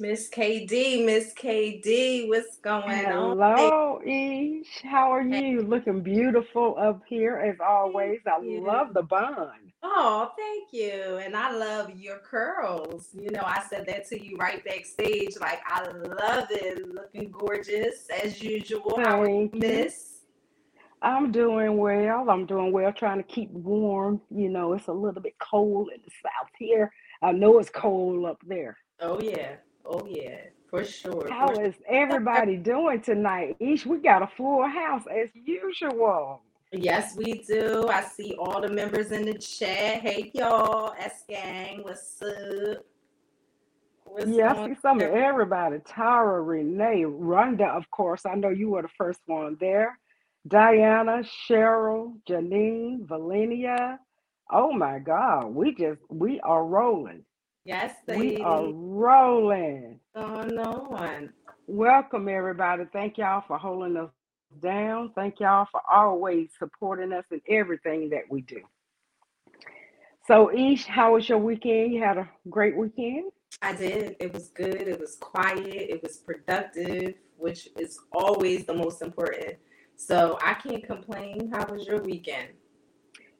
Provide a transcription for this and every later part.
Miss KD, Miss KD, what's going on? Hello, Ish. How are you? Looking beautiful up here as always. I love the bun. Oh, thank you. And I love your curls. You know, I said that to you right backstage. Like, I love it. Looking gorgeous as usual. How are you. Miss? I'm doing well. I'm doing well, trying to keep warm. You know, it's a little bit cold in the south here. I know it's cold up there. Oh, yeah. Oh, yeah. For sure. For How sure. is everybody doing tonight? Ish, we got a full house as usual. Yes, we do. I see all the members in the chat. Hey, y'all. S Gang, what's up? What's Yeah, I see some of everybody. Tara, Renee, Rhonda, of course. I know you were the first one there. Diana, Cheryl, Janine, Valenia. Oh my God, we just we are rolling. Yes, We are rolling. Going on. Welcome everybody. Thank y'all for holding us down. Thank y'all for always supporting us in everything that we do. So, Ish, how was your weekend? You had a great weekend? I did. It was good. It was quiet. It was productive, which is always the most important. So I can't complain. How was your weekend?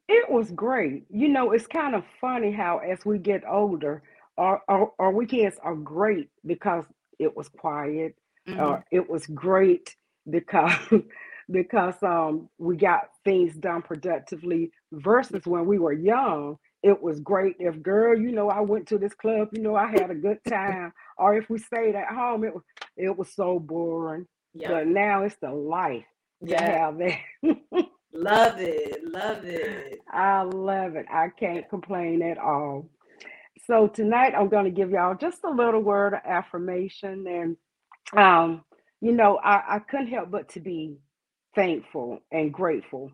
It was great. You know, it's kind of funny how as we get older, our, our, our weekends are great because it was quiet. Uh, it was great because because um we got things done productively versus when we were young. It was great if girl, you know, I went to this club, you know, I had a good time. Or if we stayed at home, it was it was so boring. But now it's the life to Yeah. have that. Love it. Love it. I love it. I can't complain at all. So tonight I'm going to give y'all just a little word of affirmation and um you know I, I couldn't help but to be thankful and grateful.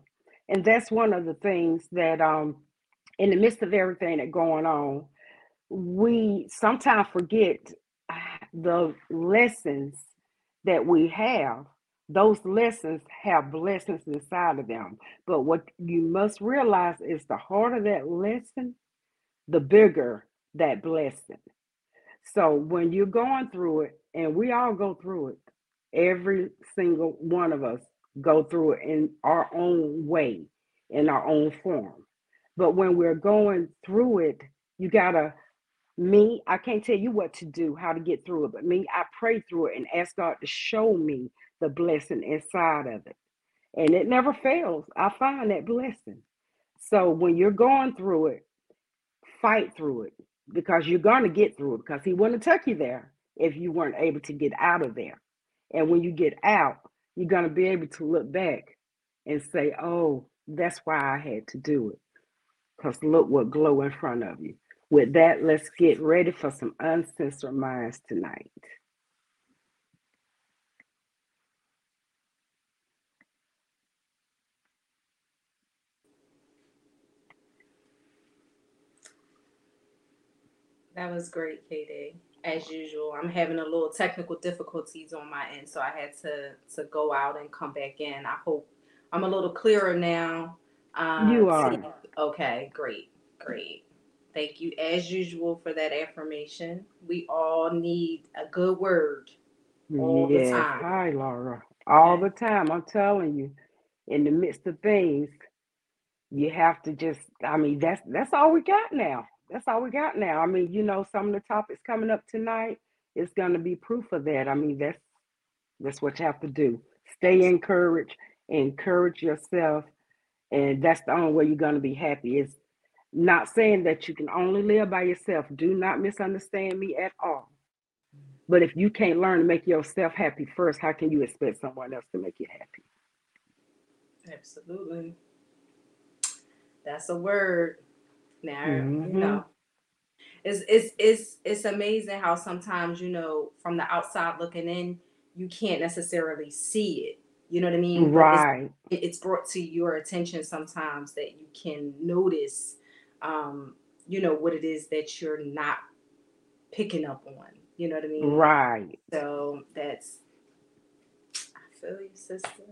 And that's one of the things that um in the midst of everything that going on, we sometimes forget the lessons that we have. Those lessons have blessings inside of them. But what you must realize is the harder that lesson, the bigger that blessing. So when you're going through it, and we all go through it, every single one of us go through it in our own way, in our own form. But when we're going through it, you gotta me, I can't tell you what to do, how to get through it, but me, I pray through it and ask God to show me the blessing inside of it. And it never fails. I find that blessing. So when you're going through it, fight through it because you're going to get through it because he wouldn't have took you there if you weren't able to get out of there. And when you get out, you're going to be able to look back and say, oh, that's why I had to do it because look what glow in front of you. With that, let's get ready for some uncensored minds tonight. That was great, KD. As usual, I'm having a little technical difficulties on my end, so I had to to go out and come back in. I hope I'm a little clearer now. Um, You are. okay, great, great. Thank you, as usual, for that affirmation. We all need a good word all the time. Hi, Laura. All the time. I'm telling you, in the midst of things, you have to just, I mean, that's that's all we got now. That's all we got now. I mean, you know, some of the topics coming up tonight is gonna be proof of that. I mean, that's that's what you have to do. Stay encouraged, encourage yourself, and that's the only way you're gonna be happy. Is not saying that you can only live by yourself. Do not misunderstand me at all. But if you can't learn to make yourself happy first, how can you expect someone else to make you happy? Absolutely. That's a word. Now, you hmm know, it's it's it's it's amazing how sometimes, you know, from the outside looking in, you can't necessarily see it. You know what I mean? But it's Right. it's brought to your attention sometimes that you can notice um, you know, what it is that you're not picking up on. You know what I mean? Right. So that's I feel you, sister.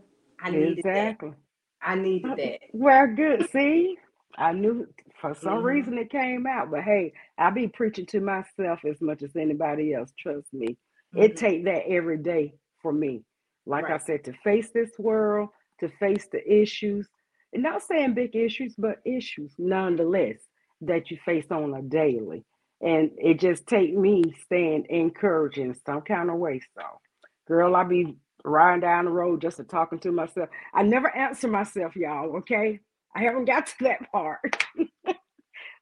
I needed that. Exactly. I needed that. Well, good. See, I knew for some Mhm. reason it came out, but hey, I be preaching to myself as much as anybody else. Trust me. It Mhm. take that every day for me. Like I said, to face this world, to face the issues, and not saying big issues, but issues nonetheless that you face on a daily. And it just take me staying encouraged in some kind of way. So, girl, I be riding down the road just to talking to myself. I never answer myself, y'all. Okay, I haven't got to that part,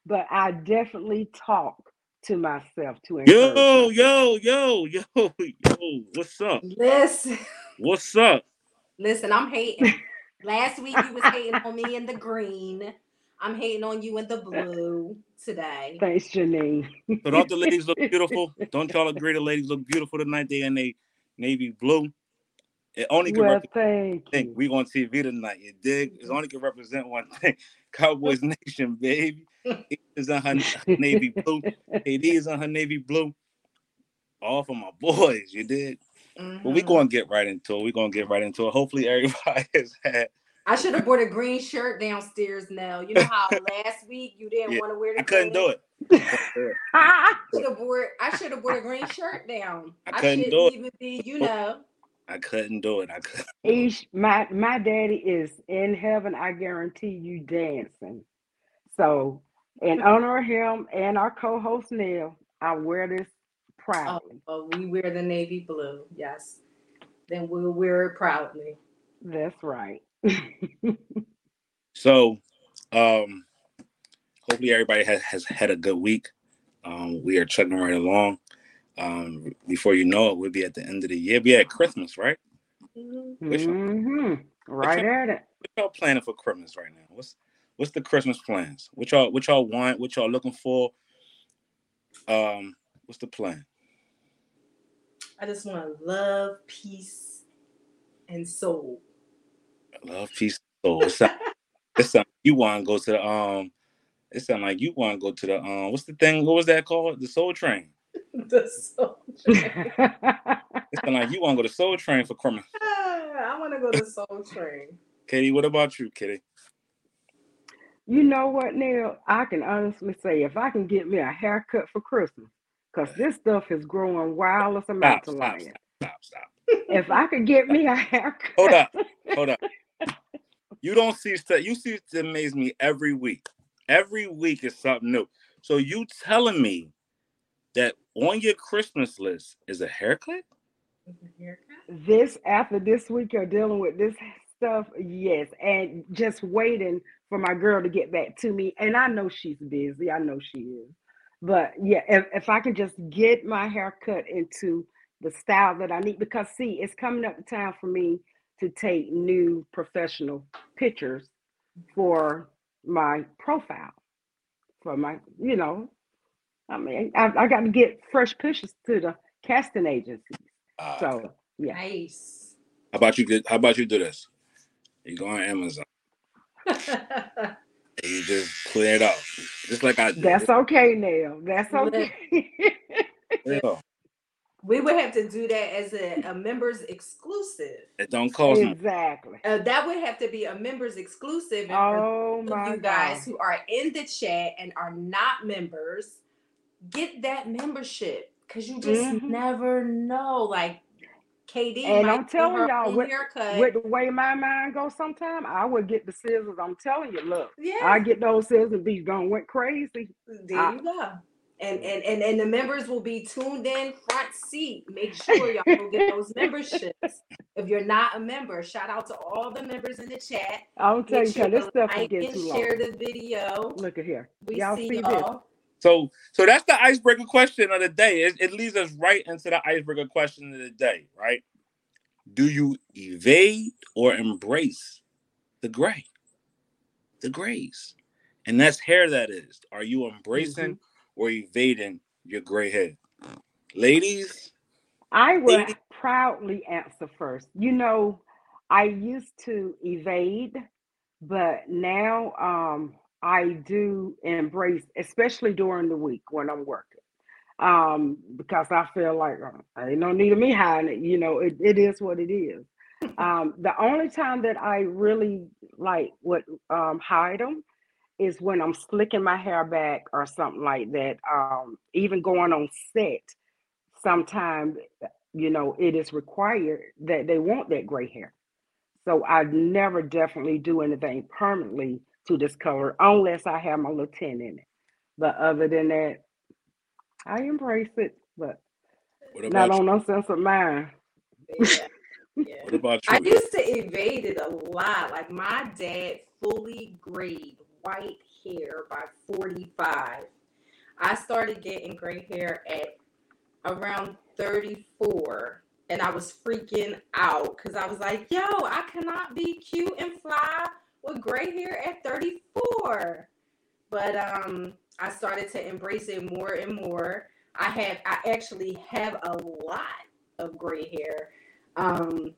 but I definitely talk to myself to encourage Yo, myself. yo, yo, yo, yo. What's up? Listen, What's up? listen, I'm hating. Last week you was hating on me in the green. I'm hating on you in the blue today. Thanks, Janine. but don't the ladies look beautiful? Don't y'all agree the ladies look beautiful tonight? They in a navy blue. It only can Well, represent thank thing. you. We on TV tonight. You dig? It only can represent one thing. Cowboys Nation, baby. It is on her navy blue. KD is on her navy blue. All for my boys, you did. But we Mhm. gonna get right into it. We gonna get right into it. Hopefully everybody has had I should have brought a green shirt downstairs now. You know how last week you didn't Yeah, want to wear the I couldn't green? do it. I should have wore I should have brought a green shirt down. I I, couldn't shouldn't do it. even be, you know. I couldn't do it. I couldn't. Ish, my my daddy is in heaven. I guarantee you dancing. So, in honor of him and our co-host Nell, I wear this Oh, proudly. well, we wear the navy blue, yes. Then we'll wear it proudly. That's right. So, um, hopefully everybody has, has had a good week. Um, we are chugging right along. Um, before you know it, we'll be at the end of the year. We at Christmas, right? Which one? hmm Right at it. What y'all planning for Christmas right now? What's what's the Christmas plans? What y'all what y'all want? What y'all looking for? Um, what's the plan? I just want love, peace, and soul. Love, peace, soul. It sound, it sound you want to go to the um. It sound like you want to go to the um. What's the thing? What was that called? The Soul Train. the soul. Train. It sound like you want to go to Soul Train for Christmas. I want to go to Soul Train. KD, what about you, Kitty? you know what, Nell? I can honestly say if I can get me a haircut for Christmas, because this stuff is growing wild as a Stop, mountain stop, lion. stop, stop, stop. If I could get me a haircut, Hold up, hold up. You don't see stuff. You see to amaze me every week. Every week is something new. So you telling me that on your Christmas list is a haircut? this after this week you're dealing with this stuff yes and just waiting for my girl to get back to me and i know she's busy i know she is but yeah if, if i can just get my hair cut into the style that i need because see it's coming up the time for me to take new professional pictures for my profile for my you know i mean i, I got to get fresh pushes to the casting agencies Uh, so yeah Nice. how about you? Get, how about you do this? You go on Amazon and you just clear it up, just like I did. That's okay, Nell. That's okay. Clear we would have to do that as a, a members exclusive. It don't cost exactly. Uh, that would have to be a members exclusive. And Oh those my of you guys God. who are in the chat and are not members, get that membership because you just Mhm. never know. Like KD, And I'm telling y'all, with-. With the way my mind goes sometime, I would get the scissors. I'm telling you, look, yeah, I get those scissors be going went crazy. there I- you go. And, and and and the members will be tuned in front seat. Make sure y'all go get those memberships. If you're not a member, shout out to all the members in the chat. I'll tell you, Make sure 'cause this stuff like and too share long. the video. Look at here. We y'all see see this? So, so that's the icebreaker question of the day. It, it leads us right into the icebreaker question of the day, right? Do you evade or embrace the gray, the grays? And that's hair. That is. Are you embracing or evading your gray hair, ladies? I would Lady- proudly answer first. You know, I used to evade, but now um, I do embrace, especially during the week when I'm working, um, because I feel like uh, ain't no need of me hiding it. You know, it, it is what it is. Um, the only time that I really like would um, hide them is when I'm slicking my hair back or something like that. Um, even going on set, sometimes you know it is required that they want that gray hair. So I never definitely do anything permanently to discolor unless I have my little tint in it. But other than that, I embrace it, but not about on no sense of mind. Yeah. Yeah. What about I used to evade it a lot. Like my dad fully grayed white hair by 45. I started getting gray hair at around 34 and I was freaking out because I was like, yo, I cannot be cute and fly with gray hair at 34. But um I started to embrace it more and more. I have I actually have a lot of gray hair. Um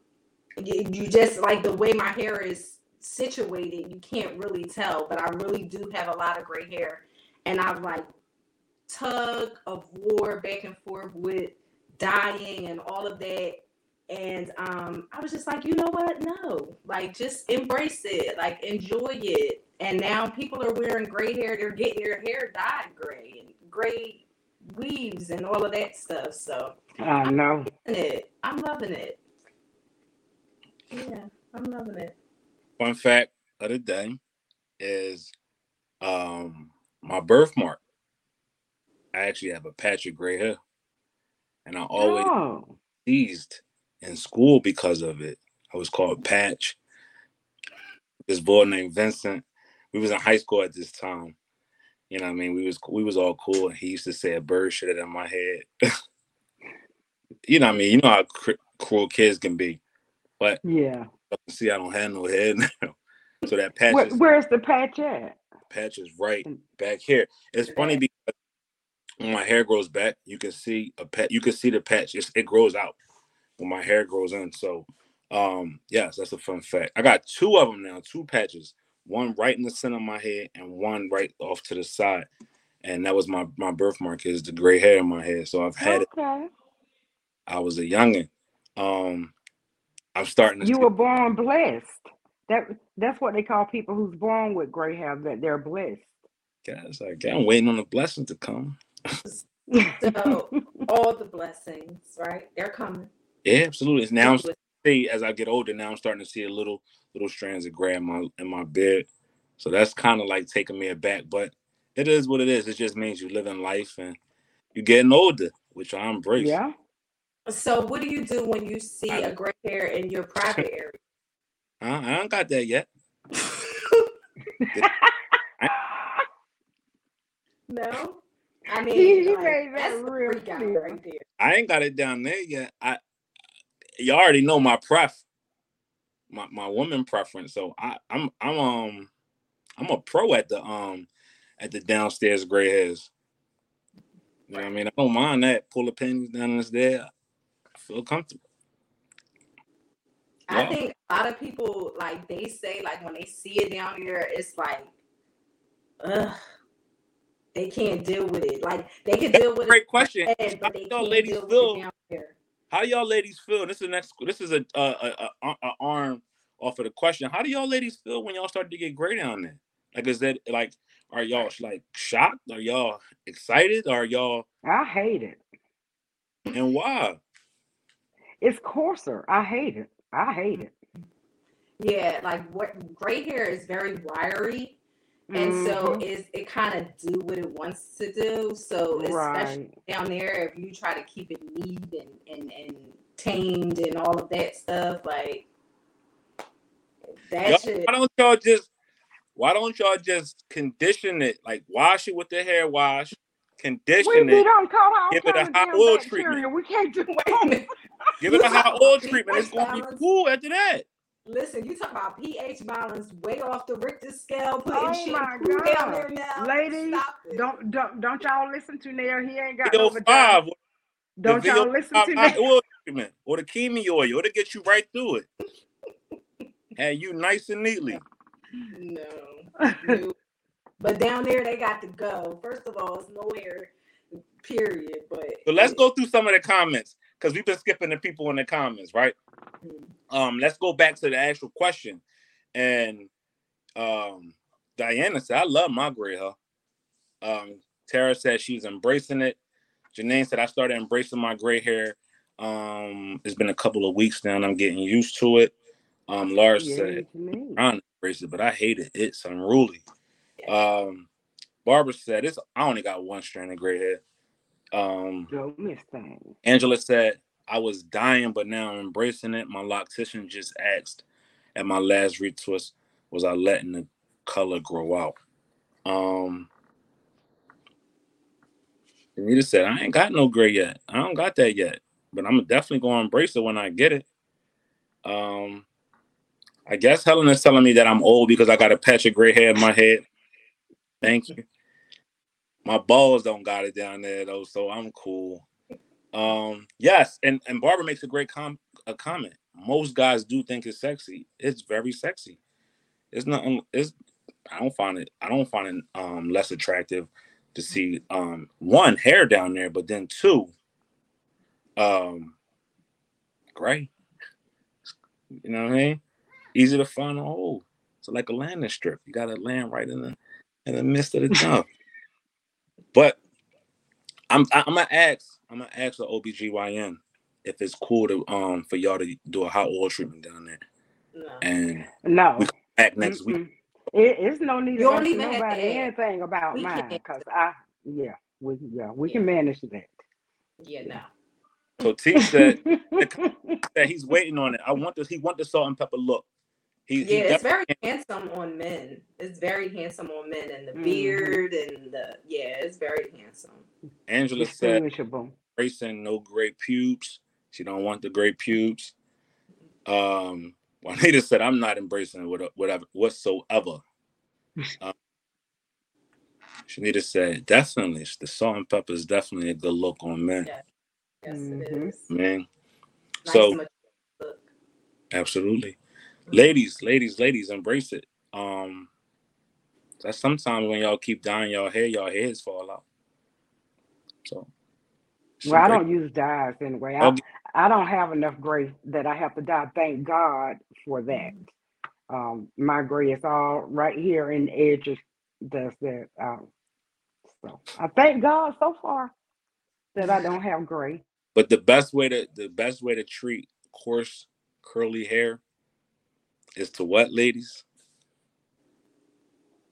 you, you just like the way my hair is situated, you can't really tell, but I really do have a lot of gray hair. And I've like tug of war back and forth with dyeing and all of that. And um, I was just like, you know what? No, like just embrace it, like enjoy it. And now people are wearing gray hair, they're getting their hair dyed gray and gray weaves and all of that stuff. So I know. loving it. I'm loving it. Yeah, I'm loving it. Fun fact of the day is um my birthmark. I actually have a patch of gray hair. And I always Oh, teased in school because of it. I was called Patch. This boy named Vincent. We was in high school at this time. You know I mean? We was we was all cool. And he used to say a bird shit in my head. you know I mean? You know how cr- cruel kids can be. But yeah. see, I don't have no head now. So that patch Where, is, where's the patch at? patch is right back here. It's funny because when my hair grows back, you can see a pat. You can see the patch. It's, it grows out when my hair grows in. So, um, yes, that's a fun fact. I got two of them now, two patches. One right in the center of my head, and one right off to the side. And that was my my birthmark is the gray hair in my head. So I've had it. I was a youngin. Um, I'm starting to. You were born blessed. That that's what they call people who's born with gray hair. That they're blessed. Guys, like I'm waiting on the blessing to come. So all the blessings, right? They're coming. Yeah, absolutely. Now I'm see as I get older. Now I'm starting to see a little little strands of gray in my in my beard. So that's kind of like taking me aback, but it is what it is. It just means you're living life and you're getting older, which I embrace. yeah. So what do you do when you see a gray hair in your private area? I, I don't got that yet. no, I mean like, that's the real freak out right there. I ain't got it down there yet. I you already know my pref, my my woman preference. So I I'm I'm um I'm a pro at the um at the downstairs gray hairs. You know what I mean? I don't mind that. Pull the pins down it's there. I feel comfortable. I think a lot of people like they say like when they see it down here, it's like, ugh, they can't deal with it. Like they can deal with it, Great question. head, but they ladies deal with it down there. How y'all ladies feel? This is the next. This is a a, a, a, a arm off of the question. How do y'all ladies feel when y'all start to get gray down there? Like, is that like, are y'all like shocked? Are y'all excited? Are y'all I hate it. and why? It's coarser. I hate it. I hate it. Yeah, like what gray hair is very wiry, and so Mhm. it's, it kind of do what it wants to do. So especially right. down there, if you try to keep it neat and, and, and tamed and all of that stuff, like that Y'all- shit. why don't y'all just? Why don't y'all just condition it? Like wash it with the hair wash, We, condition we it, don't call our Give it a hot oil bacteria. treatment. We can't do Wait a minute. give it a hot oil treatment. It's gonna be cool after that. Listen, you talk about pH balance way off the Richter scale, putting Oh my shampoo down there now. Ladies, Don't don't don't y'all listen to Nair. He ain't got VO no five. Don't the y'all listen five to hot Nair. oil treatment or the Kimi oil. It'll get you right through it. and you nice and neatly. No, no. But down there, they got to go. First of all, it's no air, period. But So let's go through some of the comments because we've been skipping the people in the comments, right? Um, let's go back to the actual question, and um, Diana said, I love my gray hair. Um, Tara said she's embracing it. Janine said, I started embracing my gray hair. Um, it's been a couple of weeks now and I'm getting used to it. Um, Lars Yeah, said, trying to embrace it, but I hate it. It's unruly. Um, Barbara said, it's, I only got one strand of gray hair. Um, Don't miss things. Angela said, I was dying, but now I'm embracing it. My loctician just asked at my last retwist, was I letting the color grow out? Um, Anita said, I ain't got no gray yet. I don't got that yet, but I'm definitely going to embrace it when I get it. Um, I guess Helen is telling me that I'm old because I got a patch of gray hair in my head. Thank you. My balls don't got it down there though, so I'm cool. Um, yes, and and Barbara makes a great com a comment. Most guys do think it's sexy. It's very sexy. It's not. It's. I don't find it. I don't find it um less attractive to see um one hair down there, but then two, um, gray. You know what I mean? Easy to find a hole. It's like a landing strip. You got to land right in the in the midst of the dump. But I'm I'm gonna ask I'm gonna ask the OBGYN if it's cool to um for y'all to do a hot oil treatment down there No. and No. we come back next week. Mm-mm. It, it's no need You to don't ask even have to nobody anything about We mine because I yeah we yeah we Yeah. can manage that. Yeah, no. So T said that he's waiting on it. I want this. He want the salt and pepper look. He, he Yeah, it's definitely- very handsome on men. It's very handsome on men, and the Mhm. beard and the yeah, it's very handsome. Angela said Distinguishable. racing no great pubes. She don't want the great pubes. Um, Juanita said I'm not embracing it with- whatever whatsoever. um, Shanita said definitely the salt and pepper is definitely a good look on men. Yeah. Yes, Mhm. it is. Man, Nice So- look. absolutely. Ladies, ladies, ladies, embrace it. Um, that's sometimes when y'all keep dyeing y'all hair, y'all heads fall out. So, Well, I don't use dyes anyway. I, Okay. I don't have enough gray that I have to dye. Thank God for that. Um, my gray is all right here in the edges. That's that? Um, so I thank God so far that I don't have gray. But the best way to the best way to treat coarse curly hair is to what, ladies?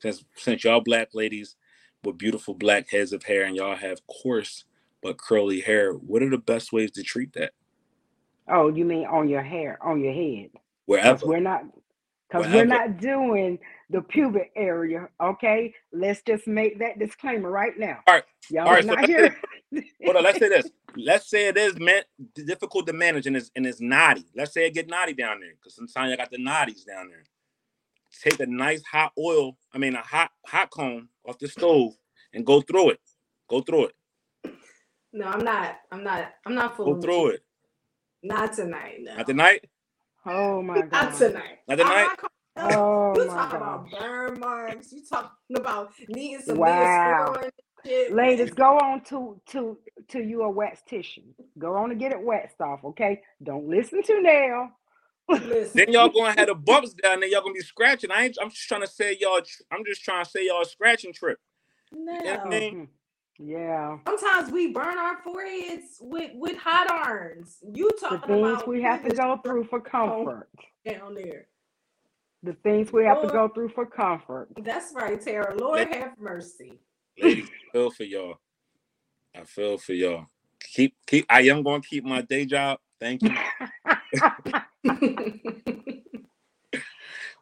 Since since y'all black ladies with beautiful black heads of hair and y'all have coarse but curly hair, what are the best ways to treat that? Oh, you mean on your hair, on your head? Wherever. we're not, because we're not doing the pubic area. Okay, let's just make that disclaimer right now. All right, y'all all right, so not here. Hold on, let's say this. Let's say it is man difficult to manage and it's and it's naughty. Let's say it get naughty down there because sometimes you got the naughties down there. Take a nice hot oil, I mean a hot hot comb off the stove and go through it. Go through it. No, I'm not. I'm not. I'm not Go fooling. through you. it. Not tonight. No. Not tonight. oh my God. tonight. Not tonight? Not calling- Oh you my talking about burn marks. You talking about needing some Wow. Neosporin and shit. Ladies, go on to to to your wax tissue. Go on and get it waxed off, okay? Don't listen to Nell. Listen. Then y'all gonna have the bumps down there. Y'all gonna be scratching. I ain't. I'm just trying to say y'all. I'm just trying to say y'all scratching trip. No. Yeah, man. Mhm. Yeah. Sometimes we burn our foreheads with with hot irons. You talking The things about we have to go through for comfort. down there. The things we have to go through for comfort. That's right, Tara. Lord have mercy. Ladies, I feel for y'all. I feel for y'all. Keep keep. I am gonna keep my day job. Thank you.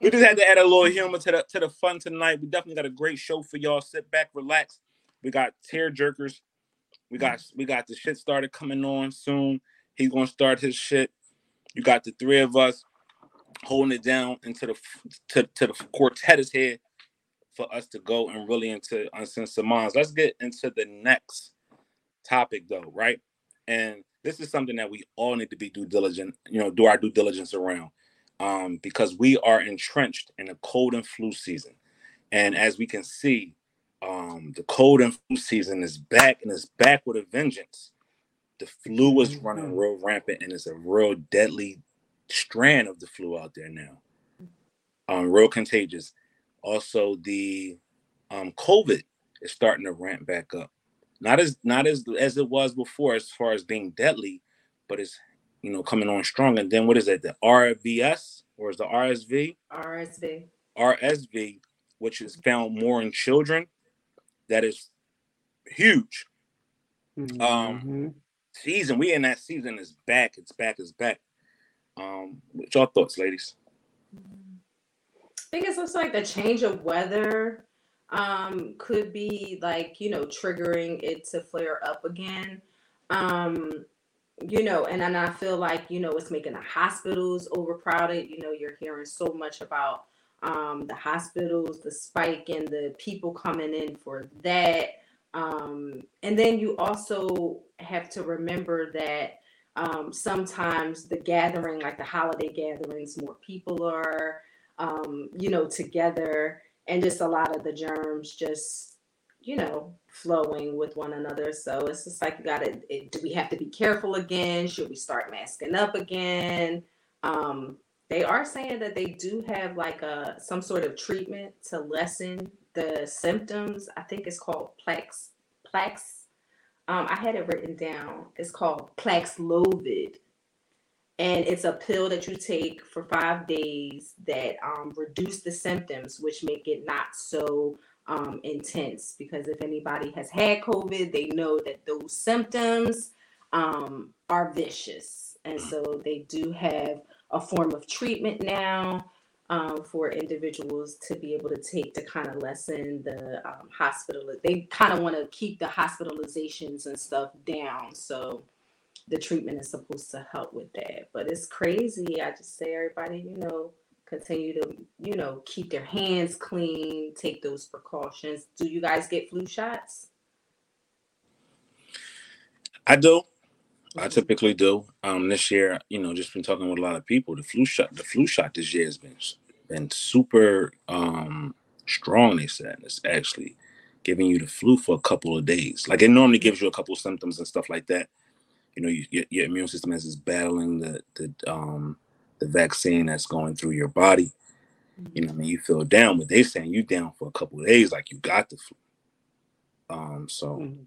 we just had to add a little humor to the to the fun tonight. We definitely got a great show for y'all. Sit back, relax. We got tear jerkers. We got we got the shit started coming on soon. He's gonna start his shit. You got the three of us holding it down into the to, to the quartet is here for us to go and really into uncensored minds. Let's get into the next topic though, right? And this is something that we all need to be due diligent, you know, do our due diligence around um, because we are entrenched in a cold and flu season. And as we can see, um, the cold and flu season is back and it's back with a vengeance. The flu is running Mhm. real rampant and it's a real deadly strand of the flu out there now. Um, real contagious. Also, the um, COVID is starting to ramp back up. Not as not as as it was before, as far as being deadly, but it's you know coming on strong. And then what is it? The RVS or is the RSV? RSV. RSV, which is found more in children. That is huge. Mhm. Um, season. We in that season is back. It's back. It's back. Um, what's your thoughts, ladies? Think it's just like the change of weather um could be like you know triggering it to flare up again. Um you know and then i feel like you know it's making the hospitals overcrowded. You know you're hearing so much about um the hospitals the spike and the people coming in for that. Um and then you also have to remember that um sometimes the gathering like the holiday gatherings more people are um you know together and just a lot of the germs just you know flowing with one another. So it's just like you gotta it, do we have to be careful again? Should we start masking up again? Um they are saying that they do have like a some sort of treatment to lessen the symptoms. I think it's called plex plex um i had it written down. It's called Paxlovid and it's a pill that you take for five days that um, reduce the symptoms which make it not so um, intense. Because if anybody has had covid they know that those symptoms um, are vicious. And so they do have a form of treatment now um, for individuals to be able to take to kind of lessen the um, hospital they kind of want to keep the hospitalizations and stuff down. So the treatment is supposed to help with that. But it's crazy. I just say everybody, you know, continue to, you know, keep their hands clean, take those precautions. Do you guys get flu shots? I do. I typically do. Um, this year, you know, just been talking with a lot of people. The flu shot, the flu shot this year has been been super um strong. They said it's actually giving you the flu for a couple of days. Like it normally gives you a couple of symptoms and stuff like that. You know, you, your, your immune system is battling the the um the vaccine that's going through your body. You know, I mean, you feel down, but they saying you down for a couple of days, like you got the flu. Um, so Mhm.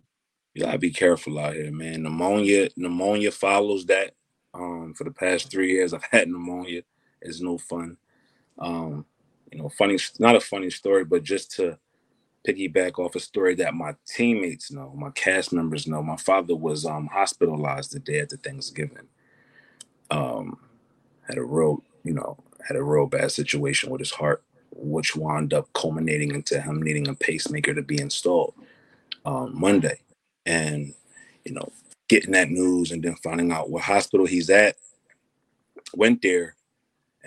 you gotta be careful out here, man. Pneumonia, pneumonia follows that. Um, for the past three years, I've had pneumonia. It's no fun. Um, you know, funny, not a funny story, but just to piggyback off a story that my teammates know, my cast members know. My father was um hospitalized the day after Thanksgiving. Um, had a real, you know, had a real bad situation with his heart, which wound up culminating into him needing a pacemaker to be installed um, Monday. And, you know, getting that news and then finding out what hospital he's at, went there,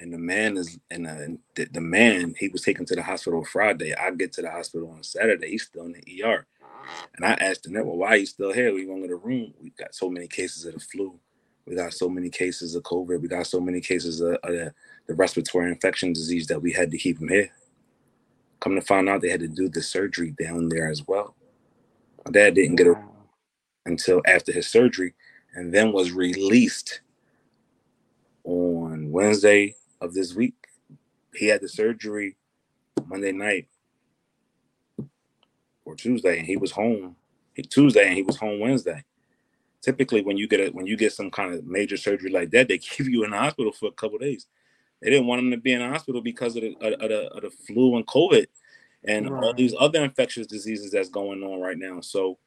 and the man is, and uh, the, the man, he was taken to the hospital Friday. I get to the hospital on Saturday, he's still in the ER. And I asked the network, why are you still here? We going to the room. We got so many cases of the flu. We got so many cases of COVID. We got so many cases of, of the, the respiratory infection disease that we had to keep him here. Come to find out, they had to do the surgery down there as well. My dad didn't get a until after his surgery and then was released on Wednesday of this week. He had the surgery Monday night or Tuesday and he was home Tuesday and he was home Wednesday. Typically when you get a when you get some kind of major surgery like that, they keep you in the hospital for a couple days. They didn't want him to be in the hospital because of the, of, the, of the flu and COVID and all these other infectious diseases that's going on right now. So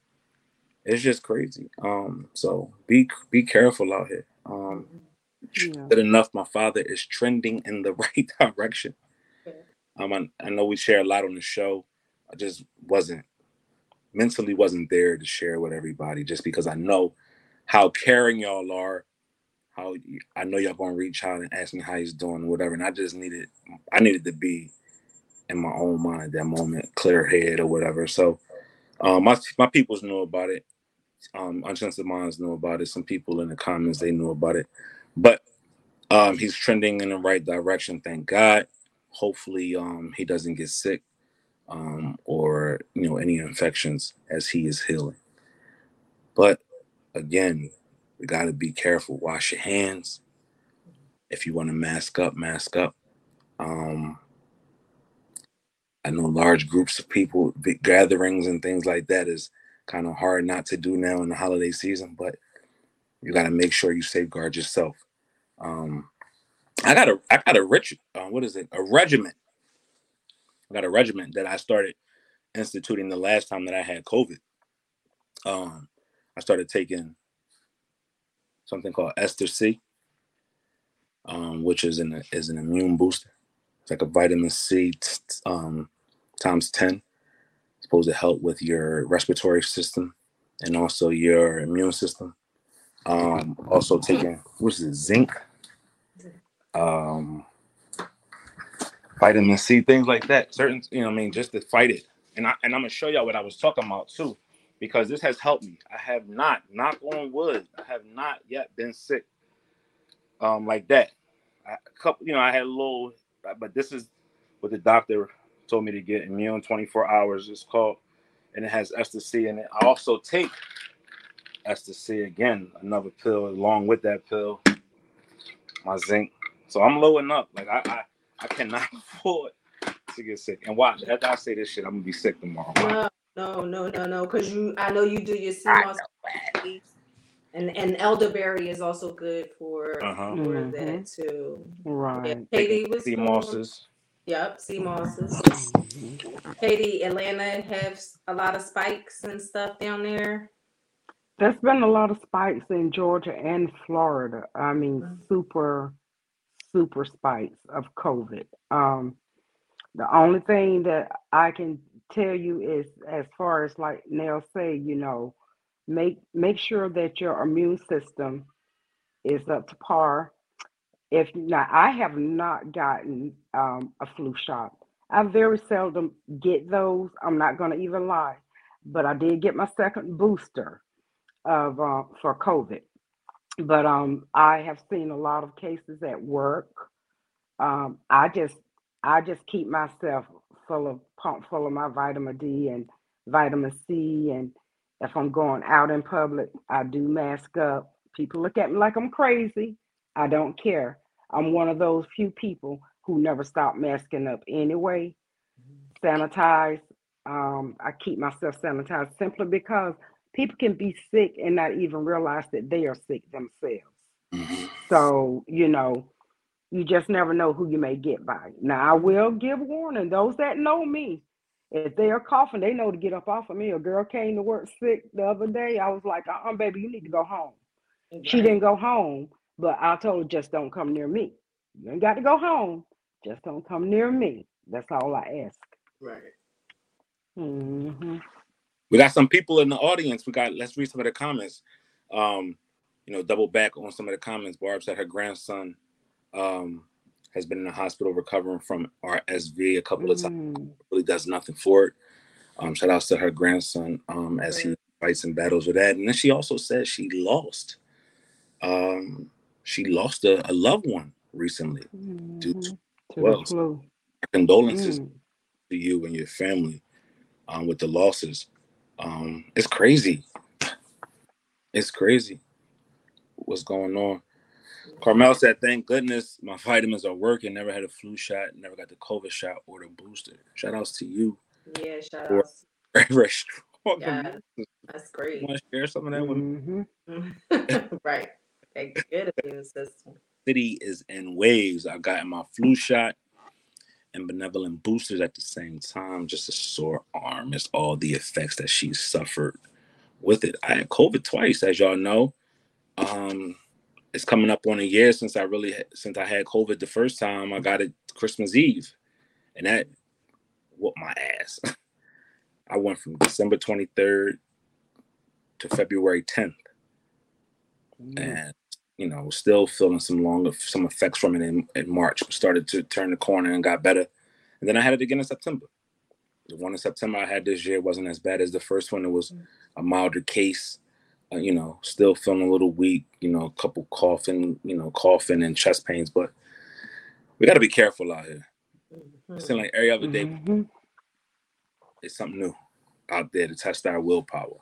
it's just crazy. Um, so be be careful out here. Um, Yeah. good enough. My father is trending in the right direction. Um, I, I know we share a lot on the show. I just wasn't mentally wasn't there to share with everybody just because I know how caring y'all are. How I know y'all gonna reach out and ask me how he's doing, whatever. And I just needed, I needed to be in my own mind at that moment, clear head or whatever. So, um, my my peoples know about it. Um, Uncensored Minds know about it. Some people in the comments they knew about it, but um, he's trending in the right direction. Thank God. Hopefully, um, he doesn't get sick um, or you know any infections as he is healing. But again, we got to be careful. Wash your hands. If you want to mask up, mask up. Um, I know large groups of people, big gatherings and things like that is kind of hard not to do now in the holiday season, but you got to make sure you safeguard yourself. Um, I got a I got a rich uh, what is it a regiment. I got a regiment that I started instituting the last time that I had COVID. Um, I started taking something called Ester C, um, which is an is an immune booster. It's like a vitamin C t- um, times ten. It's supposed to help with your respiratory system and also your immune system. Um, also taking what's it zinc, um, vitamin C, things like that. Certain, you know, I mean, just to fight it. And I and I'm gonna show y'all what I was talking about too, because this has helped me. I have not, knock on wood, I have not yet been sick, um, like that. I, a couple, you know, I had a little, but this is what the doctor told me to get immune 24 hours. It's called, and it has C in it. I also take Ester C again, another pill along with that pill, my zinc. So I'm loading up. Like I, I, I cannot afford to get sick. And watch, after I say this shit, I'm gonna be sick tomorrow. No, no, no, no, no. Because you, I know you do your sea moss, and and elderberry is also good for Uh-huh. for Mhm. that too. Yeah, Right. KD, what's Sea mosses. Yep, sea mosses. KD, Atlanta has a lot of spikes and stuff down there. There's been a lot of spikes in Georgia and Florida. I mean, Mhm. super, super spikes of COVID. Um, the only thing that I can tell you is, as far as like Nell say, you know, make make sure that your immune system is up to par. If now, I have not gotten um, a flu shot. I very seldom get those. I'm not going to even lie, but I did get my second booster of uh, for COVID. But um, I have seen a lot of cases at work. Um, I just I just keep myself full of pump full of my vitamin D and vitamin C, and if I'm going out in public, I do mask up. People look at me like I'm crazy. I don't care. I'm one of those few people who never stop masking up anyway. Sanitize. Um, I keep myself sanitized simply because people can be sick and not even realize that they are sick themselves. Mhm. So, you know, you just never know who you may get by. Now, I will give warning. Those that know me, if they are coughing, they know to get up off of me. A girl came to work sick the other day. I was like, uh uh baby, you need to go home. She didn't go home, but I told her, just don't come near me. You ain't got to go home. Just don't come near me. That's all I ask. Right. hmm We got some people in the audience. We got. Let's read some of the comments. Um, you know, double back on some of the comments. Barb said her grandson um, has been in the hospital recovering from RSV a couple of times. Mm, Really does nothing for it. Um, shout outs to her grandson um, as he fights and battles with that. And then she also said she lost. Um, she lost a, a loved one recently. Due mhm. to To the well, flu. condolences Mm. to you and your family um, with the losses. Um, it's crazy. It's crazy what's going on. Carmel said, "Thank goodness my vitamins are working. Never had a flu shot. Never got the COVID shot or the booster. Shout outs to you. Yeah, shout Or- out. Very, very strong. Yeah. That's great. Want to share some of that with me? Mhm. right. A good immune system. City is in waves. I got my flu shot and bivalent boosters at the same time. Just a sore arm. It's all the effects that she suffered with it. I had COVID twice, as y'all know. Um, it's coming up on a year since I really since I had COVID the first time. I got it Christmas Eve, and that whooped my ass. I went from December 23rd to February 10th Mm. and you know still feeling some long some effects from it in, in march. Started to turn the corner and got better. And then i had it again in september. The one in september i had this year wasn't as bad as the first one. It was a milder case uh, you know still feeling a little weak you know a couple coughing you know coughing and chest pains but we got to be careful out here. It seems like every other day Mhm. it's something new out there to test our willpower.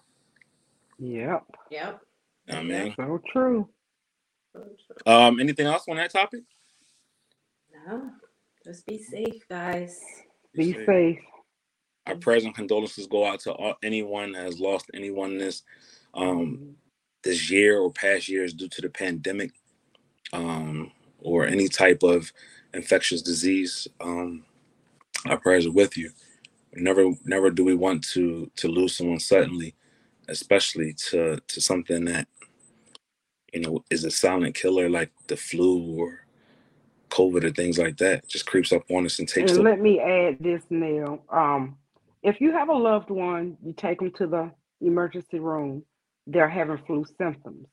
Yep. Yep. you know i mean? So true. So true. um anything else on that topic No, just be safe, guys. Be safe. safe. Our prayers and condolences go out to all, anyone that has lost anyone in this um, this year or past years due to the pandemic um, or any type of infectious disease. Um, our prayers are with you. Never, never do we want to to lose someone suddenly, especially to to something that you know is a silent killer like the flu or COVID or things like that. It just creeps up on us and takes. And let me add this now. Um, if you have a loved one, you take them to the emergency room, they're having flu symptoms.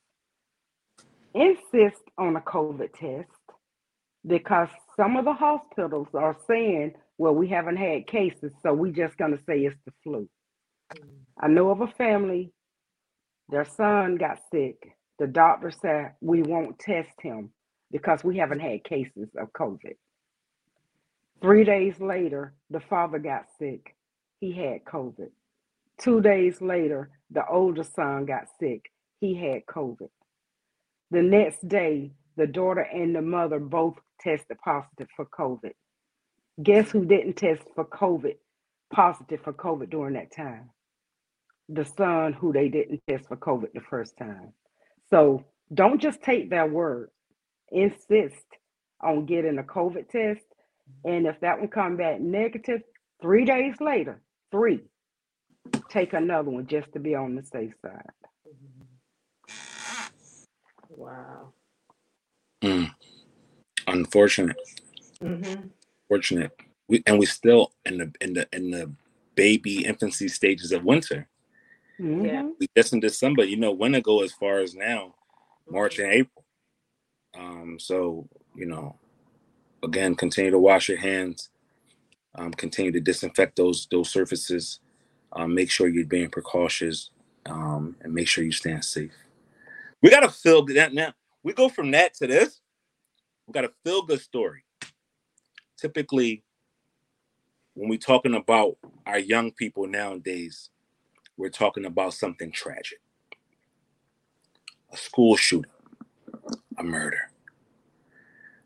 Insist on a COVID test because some of the hospitals are saying, well, we haven't had cases, so we're just gonna say it's the flu. I know of a family, their son got sick. The doctor said we won't test him because we haven't had cases of COVID. Three days later, the father got sick. He had COVID. Two days later, the older son got sick. He had COVID. The next day, the daughter and the mother both tested positive for COVID. Guess who didn't test for COVID, positive for COVID during that time? The son who they didn't test for COVID the first time. So don't just take their word. Insist on getting a COVID test. And if that one come back negative, three days later, three, take another one just to be on the safe side. Wow. Mm. Unfortunate. Mm-hmm. Fortunate. We and we still in the in the in the baby infancy stages of winter. Mhm. We just in December. You know, winter go as far as now, March and April. Um, so you know, again, continue to wash your hands. Um, continue to disinfect those those surfaces. Um, make sure you're being precautious, um, and make sure you stand safe. We got to feel that now. We go from that to this. We got a feel good story. Typically, when we're talking about our young people nowadays, we're talking about something tragic a school shooting, a murder,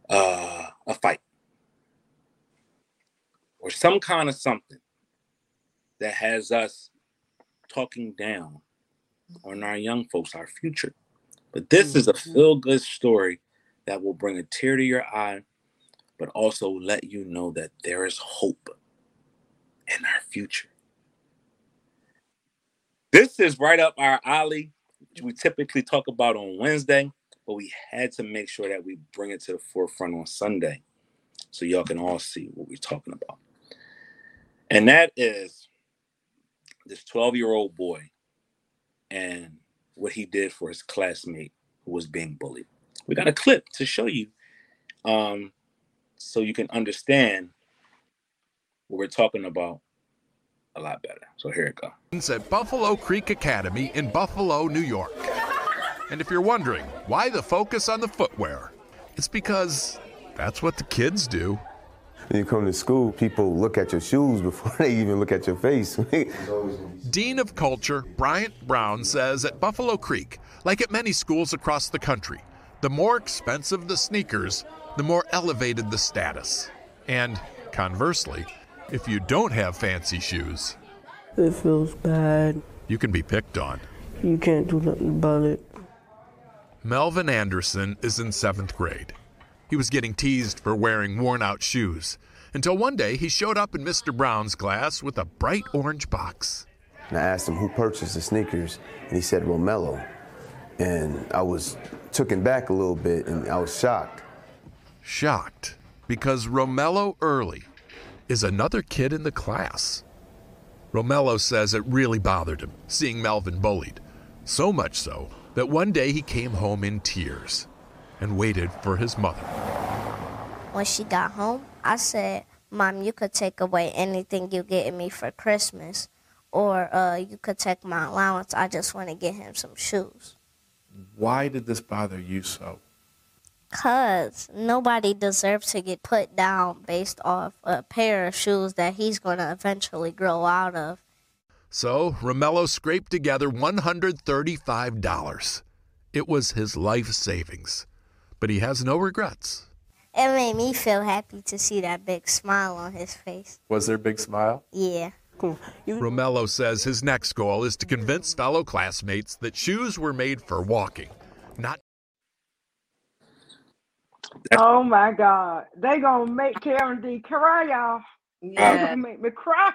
uh, a fight, or some kind of something that has us talking down on our young folks, our future. But this is a Mhm. feel good story that will bring a tear to your eye, but also let you know that there is hope in our future. This is right up our alley, we typically talk about on Wednesday, but we had to make sure that we bring it to the forefront on Sunday so y'all can all see what we're talking about. And that is this 12 year old boy and what he did for his classmate who was being bullied. We got a clip to show you um, so you can understand what we're talking about a lot better. So here it goes. at Buffalo Creek Academy in Buffalo, New York. And if you're wondering why the focus on the footwear, it's because that's what the kids do. When you come to school, people look at your shoes before they even look at your face. Dean of Culture Bryant Brown says at Buffalo Creek, like at many schools across the country, the more expensive the sneakers, the more elevated the status. And conversely, if you don't have fancy shoes, It feels bad. you can be picked on. You can't do nothing about it. Melvin Anderson is in seventh grade. He was getting teased for wearing worn out shoes until one day he showed up in Mr. Brown's class with a bright orange box. and I asked him who purchased the sneakers, and he said Romello. And I was taken back a little bit, and I was shocked. Shocked because Romello Early is another kid in the class. Romello says it really bothered him seeing Melvin bullied, so much so that one day he came home in tears and waited for his mother. When she got home, I said, Mom, you could take away anything you get me for Christmas, or uh, you could take my allowance. I just want to get him some shoes. Why did this bother you so? Because nobody deserves to get put down based off a pair of shoes that he's going to eventually grow out of. So Romello scraped together $135. It was his life savings, but he has no regrets. It made me feel happy to see that big smile on his face. Was there a big smile? Yeah. Romello says his next goal is to convince fellow classmates that shoes were made for walking, not Oh my God. They gonna make Karen D cry, y'all. They Yeah. gonna make me cry.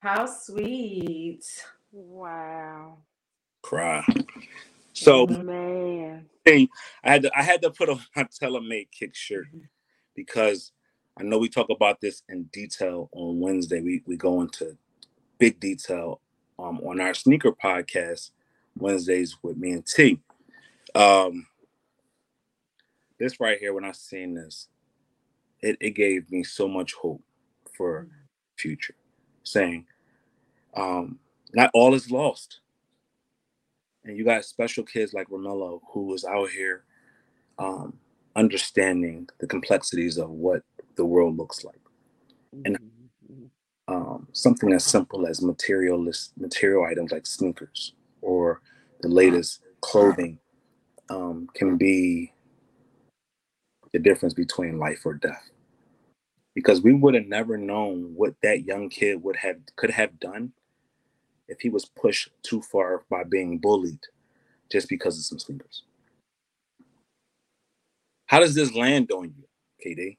How sweet. Wow. Cry. So Man. I had to I had to put on my TaylorMade Kicks shirt because I know we talk about this in detail on Wednesday. We we go into big detail um, on our sneaker podcast Wednesdays with me and T. Um, this right here, when I seen this, it, it gave me so much hope for future, saying, um, not all is lost. And you got special kids like Romello who is out here um, understanding the complexities of what the world looks like. And um, something as simple as materialist material items like sneakers or the latest clothing um, can be the difference between life or death. Because we would have never known what that young kid would have could have done if he was pushed too far by being bullied just because of some sneakers. How does this land on you, KD,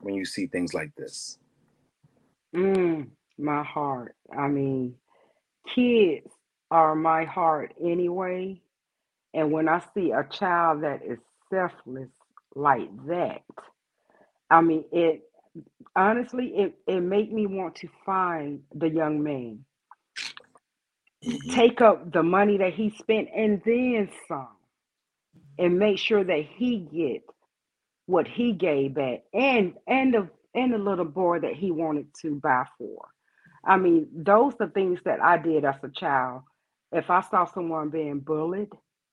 when you see things like this? Mm, my heart. I mean, kids are my heart anyway. And when I see a child that is selfless like that, I mean, it honestly, it, it made me want to find the young man, mm-hmm. take up the money that he spent and then some, and make sure that he get what he gave back and and the and the little boy that he wanted to buy for. I mean, those are things that I did as a child. If I saw someone being bullied,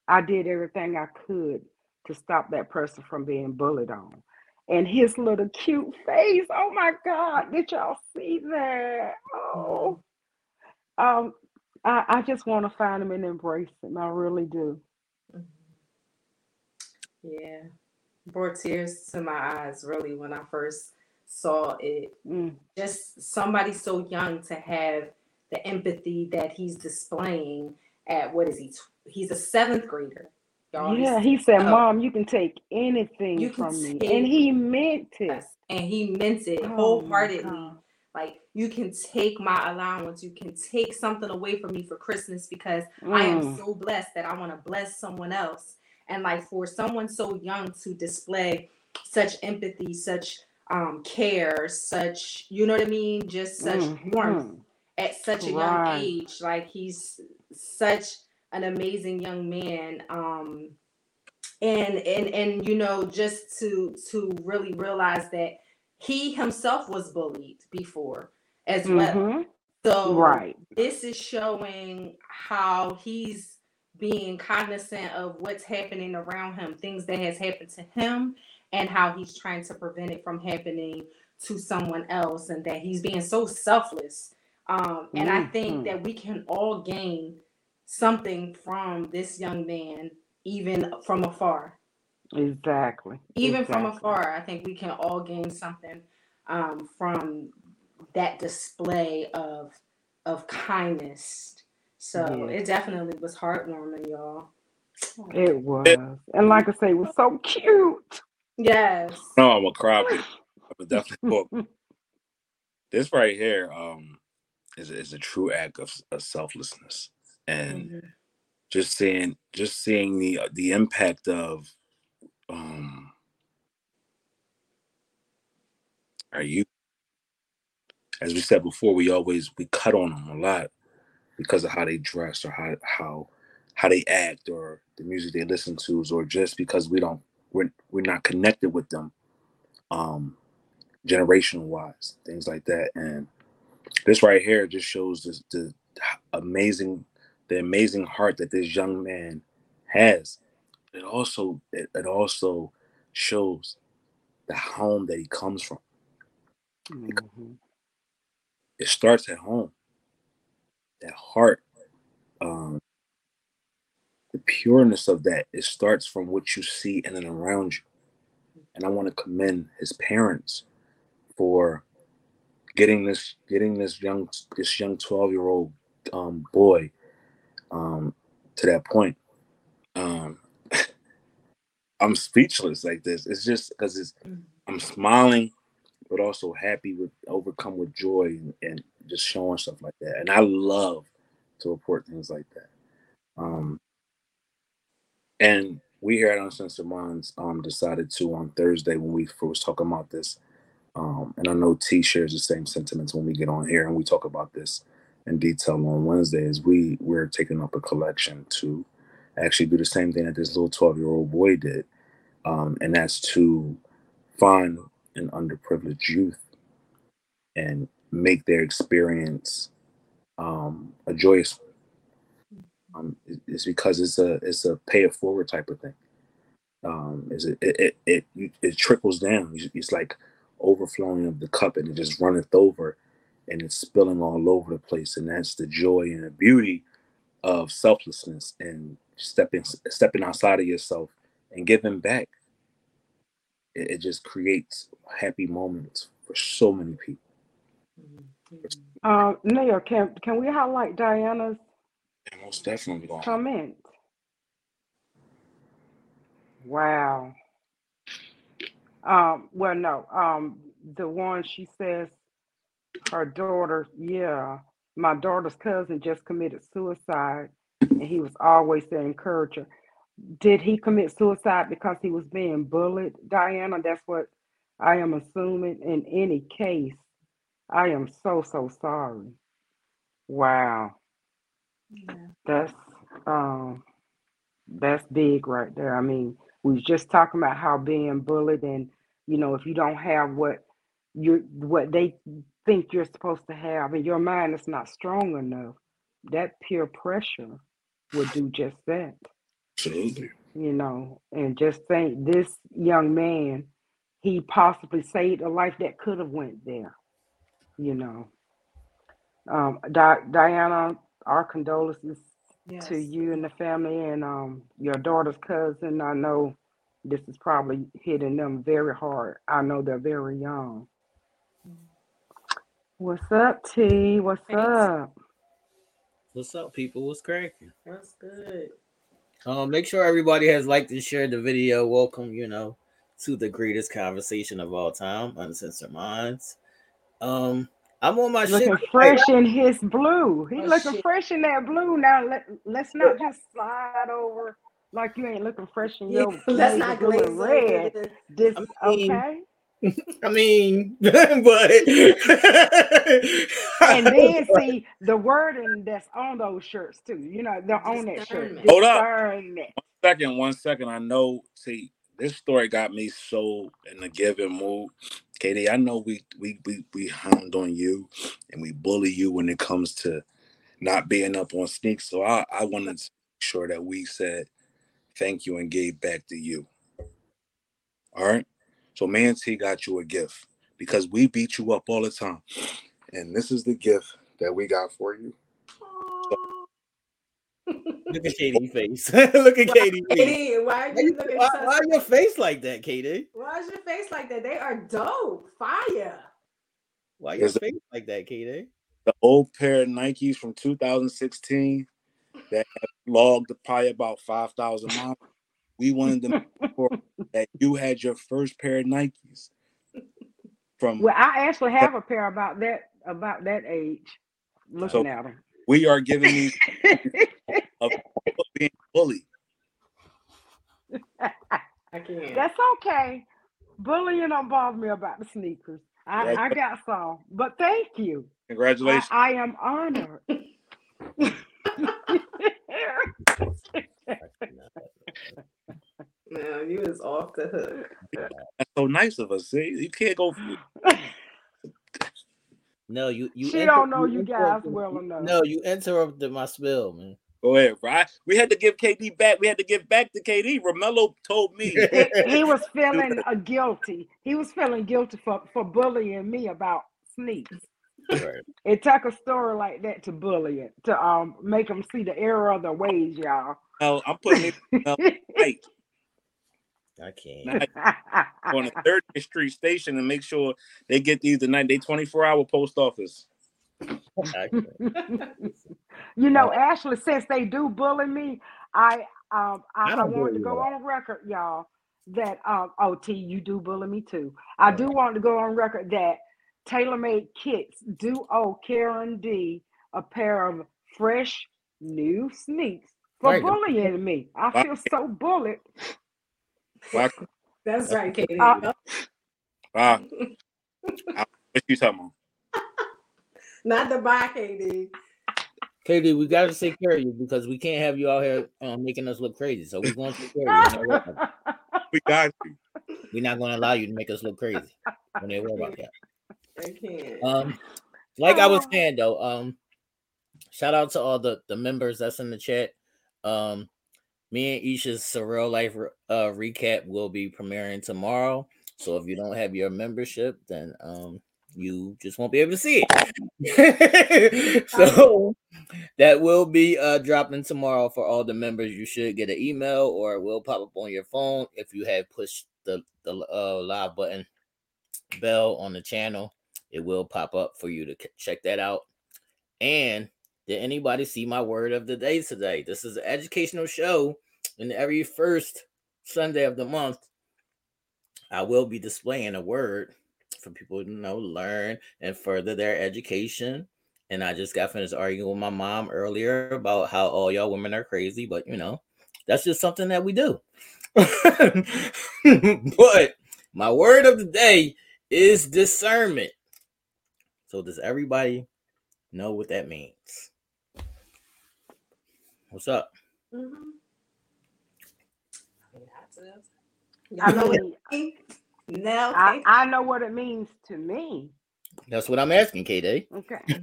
I did everything I could to stop that person from being bullied on. And his little cute face, oh my God, did y'all see that? Oh, um, I, I just want to find him and embrace him. I really do. Yeah. Brought tears to my eyes really when I first saw it. Mm. Just somebody so young to have the empathy that he's displaying at what is he? He's a seventh grader. Yeah, he said, oh, Mom, you can take anything You can from me. take- And he meant it. yes, and he meant it Oh my wholeheartedly. God. Like you can take my allowance, you can take something away from me for Christmas because I am Mm. so blessed that I want to bless someone else. And like for someone so young to display such empathy, such um care, such you know what I mean, just such warmth Mhm. at such a young Right. age. Like he's such an amazing young man. Um and and and you know, just to to really realize that he himself was bullied before as well. Mhm. So Right. this is showing how he's being cognizant of what's happening around him, things that has happened to him, and how he's trying to prevent it from happening to someone else, and that he's being so selfless. Um, and I think Mhm. that we can all gain something from this young man, even from afar Exactly. even from afar, I think we can all gain something um, from that display of of kindness. So Yeah. it definitely was heartwarming, y'all. It was. And like I say, it was so cute. Yes. No, I'm a cry. but I would definitely book. This right here um, is, is a true act of, of selflessness, and Mhm. just seeing just seeing the the impact of um, our youth. As we said before, we always we cut on them a lot because of how they dress or how how how they act or the music they listen to, or just because we don't we're we're not connected with them, um, generational wise, things like that. And this right here just shows this, the amazing the amazing heart that this young man has. It also it, it also shows the home that he comes from. Mhm. It starts at home. That heart, um, the pureness of that, it starts from what you see in and around you. and I want to commend his parents for getting this getting this young this young 12 year old um, boy um, to that point. Um, I'm speechless like this. It's just because it's I'm smiling, but also happy with overcome with joy and, and just showing stuff like that. And I love to report things like that. Um, and we here at Uncensored Minds um, decided to on Thursday when we first talking about this, um, and I know T shares the same sentiments when we get on here and we talk about this in detail on Wednesdays. We we're taking up a collection to actually do the same thing that this little 12 year old boy did, um, and that's to find an underprivileged youth and make their experience um, a joyous um, it's because it's a it's a pay it forward type of thing. Um, is it it it it, it trickles down. It's like overflowing of the cup, and it just runneth over, and it's spilling all over the place. And that's the joy and the beauty of selflessness and stepping stepping outside of yourself and giving back. It, it just creates happy moments for so many people. Nell, can can we highlight Diana's Yeah, most definitely. Comment? Wow. Um, well, no. Um, the one she says her daughter, yeah, my daughter's cousin just committed suicide, and he was always the encourager. Did he commit suicide because he was being bullied, Diana? That's what I am assuming. In any case, I am so so sorry. Wow, that's um, that's big right there. I mean, we was just talking about how being bullied, and you know, if you don't have what you're, what they think you're supposed to have, and your mind is not strong enough, that peer pressure would do just that. Absolutely. You know, and just think this young man, he possibly saved a life that could have went there. You know, um, Di- Diana, our condolences Yes. to you and the family and um your daughter's cousin. I know this is probably hitting them very hard. I know they're very young. What's up, T? What's up? What's up, people? What's cracking? That's good. Um, make sure everybody has liked and shared the video. Welcome, you know, to the greatest conversation of all time, Uncensored Minds. Um, I'm on my shit. Looking tonight. fresh in his blue. He Oh, looking shit. fresh in that blue. Now let let's not just slide over like you ain't looking fresh in your Let's not blue glaze red. This I mean, okay? I mean, but And then see the wording that's on those shirts too. You know, they're on that shirt. Discernment. Hold up. Discernment. second, one second. I know. See, this story got me so in the giving mood. Katie, I know we we we we hound on you and we bully you when it comes to not being up on sneaks. So I I wanted to make sure that we said thank you and gave back to you. All right. So me and T got you a gift because we beat you up all the time, and this is the gift that we got for you. look at Katie's face. look at Katie's face. Katie, why are you you- looking why, so why your face like that, Katie? Why is your face like that? They are dope. Fire. Why your Is it- face like that, Katie? the old pair of Nikes from 2016 that have logged probably about 5,000 miles. We wanted to make sure that you had your first pair of Nikes from. Well, I actually have a pair about that about that age. Looking So- at them. We are giving you of being bullied. I can't. That's okay. Bullying don't bother me about the sneakers. I, I got some, but thank you. I, Congratulations. I am honored. No, you is off the hook. That's so nice of us. See, you can't go. No, you you. she inter- don't know you guys well enough. No, you interrupted my spill, man. Go ahead, right? We had to give KD back. We had to give back to KD. Romello told me. he, he was feeling uh, guilty. He was feeling guilty for, for bullying me about sneaks. Right. It took a story like that to bully it, to um make him see the error of the ways, y'all. No, I'm putting it right. I can't. on the 30th Street station and make sure they get these tonight. They 24 hour post office. You know, Ashley, since they do bully me, I um I, I I, don't wanted to go on record, y'all, that um oh T, you do bully me too. I do want to go on record that TaylorMade Kicks do owe Karen D a pair of fresh new sneaks for Right. bullying me. I feel so bullied. Wow. That's right, Katie. Uh, Wow. what you talking about? Not the buy, Katie. Katie, we gotta take care of you because we can't have you out here um, making us look crazy. So we're going to take care of you. We're not, We got you. we're not going to allow you to make us look crazy. Don't even worry about that. I can't. Um, like I was saying though, um, shout out to all the the members that's in the chat. Um, me and Aisha's surreal life uh recap will be premiering tomorrow. So if you don't have your membership, then um you just won't be able to see it. so that will be uh dropping tomorrow for all the members. You should get an email or it will pop up on your phone if you have pushed the the uh, live button bell on the channel. It will pop up for you to check that out. And did anybody see my word of the day today? This is an educational show, and every first Sunday of the month, I will be displaying a word for people to know, learn, and further their education. And I just got finished arguing with my mom earlier about how all y'all women are crazy, but you know, that's just something that we do. but my word of the day is discernment. So does everybody know what that means? What's up? Mhm. I Y'all know what it means? I, I know what it means to me. That's what I'm asking, KD. Okay.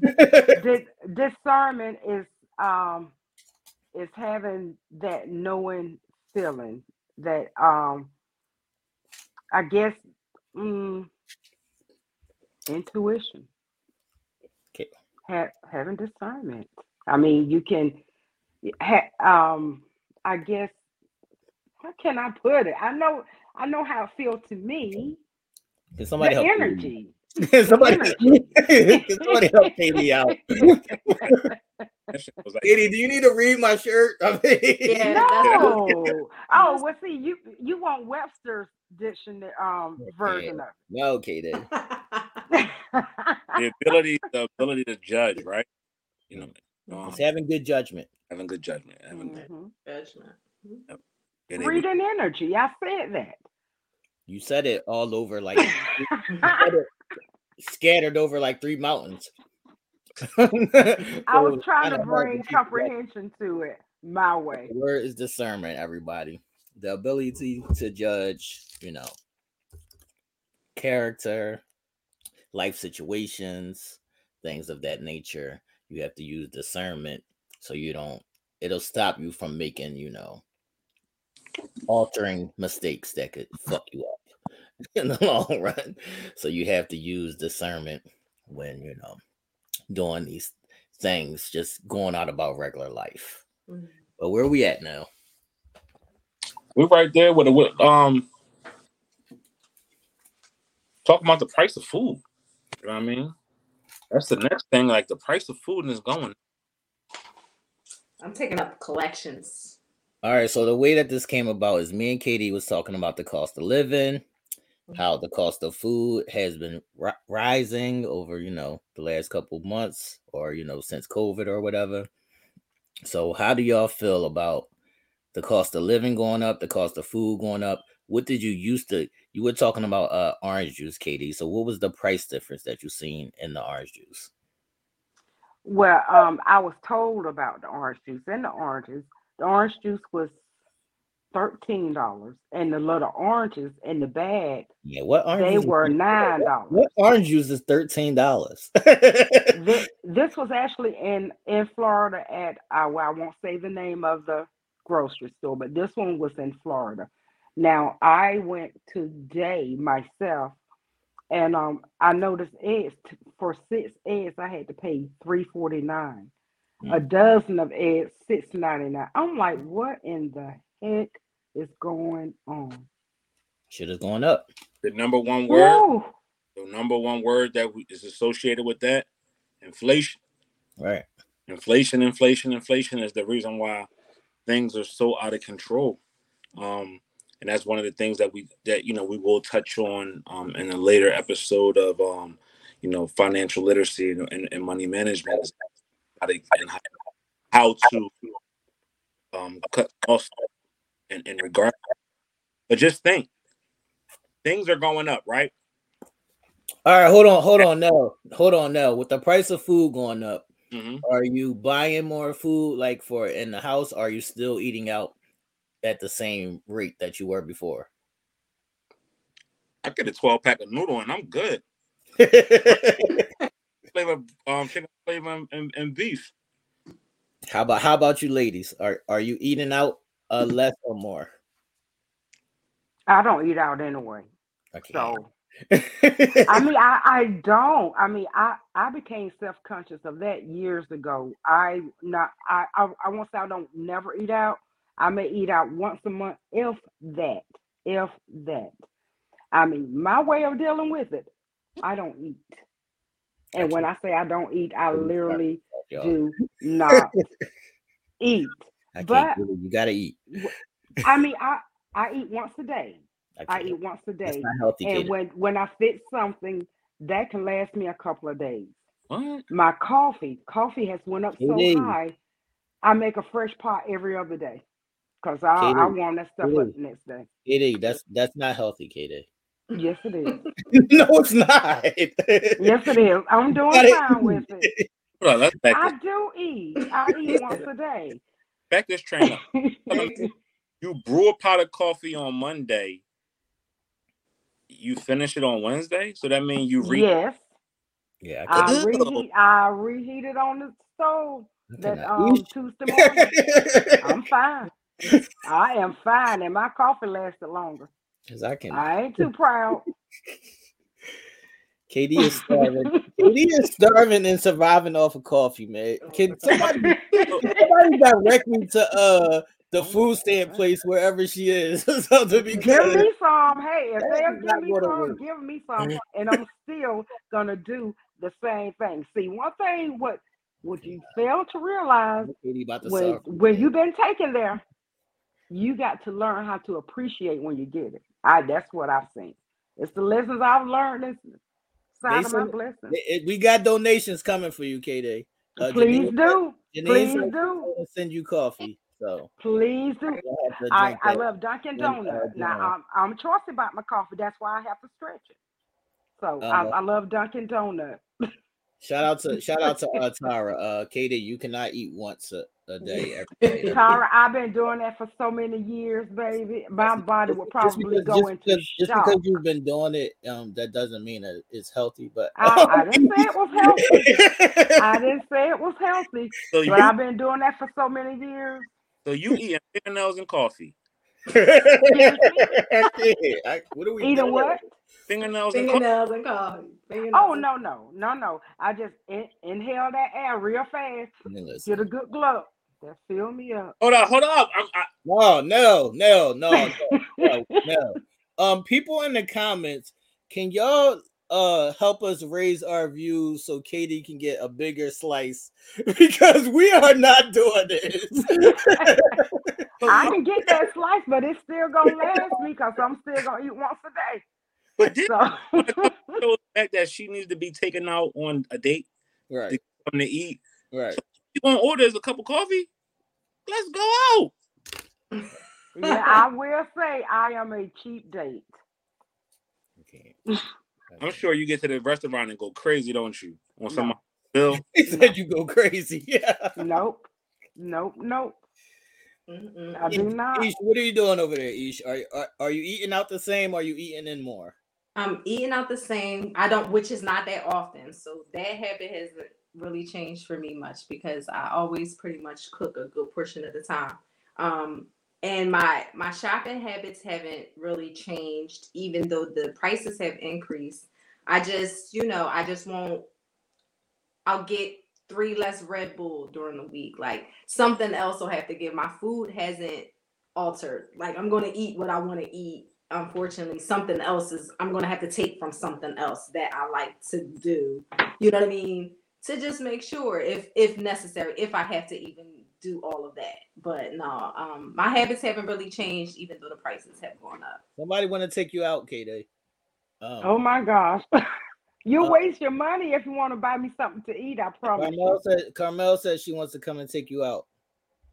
Dis- discernment is um is having that knowing feeling that um I guess mm, intuition. Okay. Ha- having discernment. I mean, you can ha- um I guess how can I put it? I know I know how it feels to me. Can somebody the help me? energy. Can somebody, energy. can somebody help Katie out? That was like, Katie, do you need to read my shirt? I mean, Yeah, No. Oh, well, see, you you want Webster's dictionary um version of no, Katie. the ability, the ability to judge, right? You know, um, It's having good judgment. having good judgment, having Mhm. Judgment. and they- Reading energy. I said that. You said it all over like it scattered over like three mountains. I was trying to bring comprehension to it my way. The word is discernment, everybody. The ability to judge, you know, character, life situations, things of that nature. You have to use discernment so you don't, it'll stop you from making, you know, altering mistakes that could fuck you up in the long run. So you have to use discernment when, you know, doing these things, just going out about regular life. Mhm. But where are we at now? we're right there with, a, with um talking about the price of food. You know what I mean? That's the next thing. Like the price of food is going. I'm taking up collections. All right, so the way that this came about is me and Katie was talking about the cost of living, mm-hmm. how the cost of food has been ri- rising over, you know, the last couple months or, you know, since COVID or whatever. So, how do y'all feel about the cost of living going up, the cost of food going up? What did you used to? You were talking about uh, orange juice, Katie. So, what was the price difference that you seen in the orange juice? Well, um, I was told about the orange juice and the oranges. The orange juice was thirteen dollars, and the little oranges in the bag Yeah, what orange? they were nine dollars. What orange juice is thirteen dollars? This, this was actually in in Florida at uh, well, I won't say the name of the grocery store, but this one was in Florida. Now I went today myself, and um, I noticed eggs t- for six eggs I had to pay three forty nine. A dozen of eggs six ninety nine. I'm like, what in the heck is going on? Shit is going up. The number one word, Woo. the number one word that we, is associated with that, inflation. Right. Inflation, inflation, inflation is the reason why things are so out of control. Um, and that's one of the things that we that you know we will touch on um, in a later episode of um, you know financial literacy and, and, and money management how to, and how, how to um, cut costs in, in regard. But just think, things are going up, right? All right, hold on, hold on now. Hold on now. With the price of food going up, Mhm. are you buying more food like for in the house? Are you still eating out at the same rate that you were before? I get a 12 pack of noodle and I'm good. Flavor, um, chicken flavor and, and, and beef. How about how about you ladies? Are are you eating out uh less or more? I don't eat out anyway. Okay. So I mean, I, I don't. I mean, I, I became self conscious of that years ago. I not I, I I won't say I don't never eat out. I may eat out once a month, if that, if that. I mean, my way of dealing with it, I don't eat. And when I say I don't eat, I literally do not eat. I can't But do it. You gotta eat. I mean, I I eat once a day. I I eat once a day. not healthy, And kid. when when I fit something, that can last me a couple of days. What? My coffee, coffee has went up so high. I make a fresh pot every other day because I, I KD. warm that stuff up the next day. KD, that's that's not healthy, KD. Yes, it is. no, it's not. Yes, it is. I'm doing Got it. fine with it. Hold on, let's back I this, do eat. I eat once a day. back this train up. You brew a pot of coffee on Monday. You finish it on Wednesday, so that means you re. yes, Yeah, I I reheat. I reheat it on the stove that cannot um. Tuesday morning. I'm fine. I am fine, and my coffee lasted longer. Because I can. I ain't too proud. KD is starving. KD is starving and surviving off of coffee, man. Can somebody, somebody direct me to uh the food stand place wherever she is or something Give me some. Hey, if they'll give me gonna some, work. give me some, and I'm still gonna do the same thing. See, one thing what what you fail to realize KD about when when you've been taken there, you got to learn how to appreciate when you get it. I that's what I've seen. It's the lessons I've learned. It's sign of my blessing. We got donations coming for you, KD. Uh, Please Janine- do. Janine Please do. send you coffee. So Please do. you'll have to I, I love Dunkin' uh, Donuts. Now. I'm I'm choicy about my coffee. That's why I have to stretch it. So I, Uh, I love Dunkin' Donuts. Shout out to shout out to uh, Tara. Uh, KD, you cannot eat once a, a day. Every day. Tara, I've been doing that for so many years, baby. My body will Just probably because, go just, into because, just because you've been doing it, um, that doesn't mean that it's healthy. But I, I didn't say it was healthy. I didn't say it was healthy, So you, but I've been doing that for so many years. so you eating fingernails and coffee. I- what are we Eating doing? what? Fingernails and coffee. Fingernails and coffee. Oh no, no, no, no. I just in, inhale that air real fast. Man, listen. Get a good glow. That fill me up. Hold on, hold up. I'm, I, No, no, no, no, no, no, no. Um, people in the comments, can y'all uh help us raise our views so Katie can get a bigger slice because we are not doing this. I can get that slice, but it's still gonna last me because I'm still gonna eat once a day. But this So shows back that she needs to be taken out on a date right, To come to eat. right. You want to order us a cup of coffee? Let's go out. yeah, I will say I am a cheap date. Okay. I'm sure you get to the restaurant and go crazy, don't you? On No. some bill. He said you go crazy. Yeah. Nope. Nope. Nope. Mm-mm. I do not. Ish, what are you doing over there, Ish? Are, are are you eating out the same? Or are you eating in more? I'm eating out the same. I don't, which is not that often. So that habit hasn't really changed for me much because I always pretty much cook a good portion of the time. Um, and my my shopping habits haven't really changed, even though the prices have increased. I just, you know, I just won't. I'll get three less Red Bull during the week. Like something else will have to give. My food hasn't altered. Like I'm going to eat what I want to eat. Unfortunately something else is I'm gonna have to take from something else that I like to do. You know what I mean? To just make sure if if necessary, if I have to even do all of that. But no, um my habits haven't really changed even though the prices have gone up. Somebody want to take you out, K Um, Oh my gosh. you Uh, waste your money if you want to buy me something to eat, I promise Carmel you. said Carmel said she wants to come and take you out.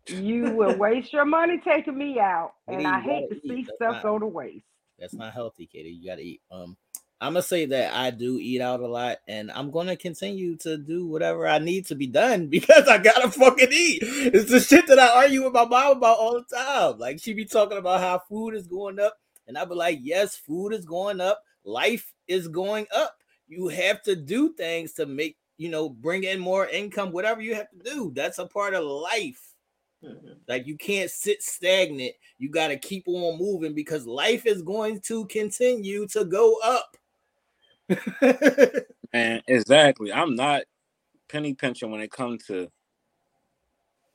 You will waste your money taking me out. And I hate gotta see stuff not- go to waste. That's not healthy, Katie. You gotta eat. Um, I'm gonna say that I do eat out a lot, and I'm gonna continue to do whatever I need to be done because I gotta fucking eat. It's the shit that I argue with my mom about all the time. Like she be talking about how food is going up, and I be like, yes, food is going up, life is going up. You have to do things to make you know bring in more income, whatever you have to do. That's a part of life. Like you can't sit stagnant. You got to keep on moving because life is going to continue to go up. And exactly, I'm not penny pinching when it comes to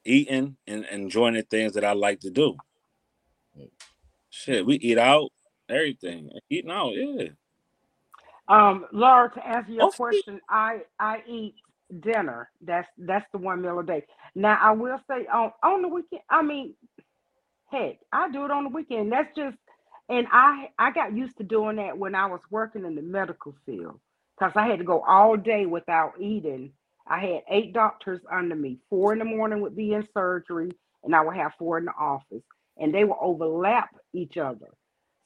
eating and enjoying the things that I like to do. Shit, we eat out, everything. Eating out, yeah. Um, Laura, to answer your Oh, see- question, I I eat dinner. That's that's the one meal a day. Now I will say on on the weekend. I mean, heck, I do it on the weekend. That's just, and I I got used to doing that when I was working in the medical field because I had to go all day without eating. I had eight doctors under me. Four in the morning would be in surgery, and I would have four in the office, and they would overlap each other.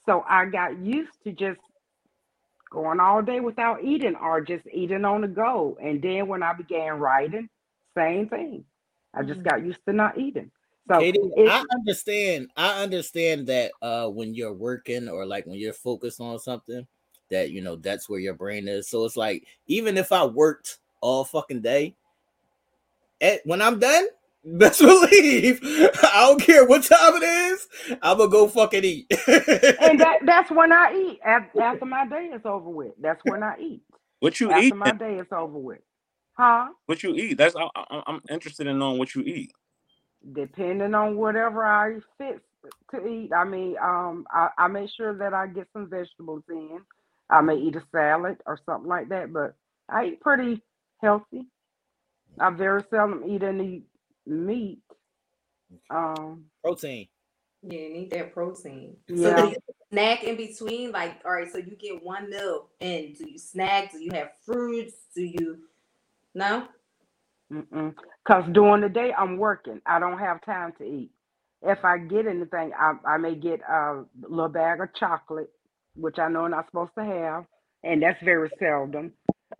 So I got used to just going all day without eating or just eating on the go. And then when I began writing, same thing. I just got used to not eating. So Katie, I understand. I understand that uh when you're working or like when you're focused on something, that you know that's where your brain is. So it's like even if I worked all fucking day, at, when I'm done, best believe I don't care what time it is. I'm gonna go fucking eat. and that that's when I eat after my day is over with. That's when I eat What you after eat? my day is over with. Huh? What you eat? That's I, I, I'm interested in knowing what you eat. Depending on whatever I fit to eat. I mean, um, I, I make sure that I get some vegetables in. I may eat a salad or something like that, but I eat pretty healthy. I very seldom eat any meat. Um, Protein. Yeah, need that protein. So Yeah. do you snack in between? Like, all right, so you get one meal and do you snack? Do you have fruits? Do you no? Mm-mm. Cause during the day I'm working. I don't have time to eat. If I get anything, I, I may get a little bag of chocolate, which I know I'm not supposed to have, and that's very seldom.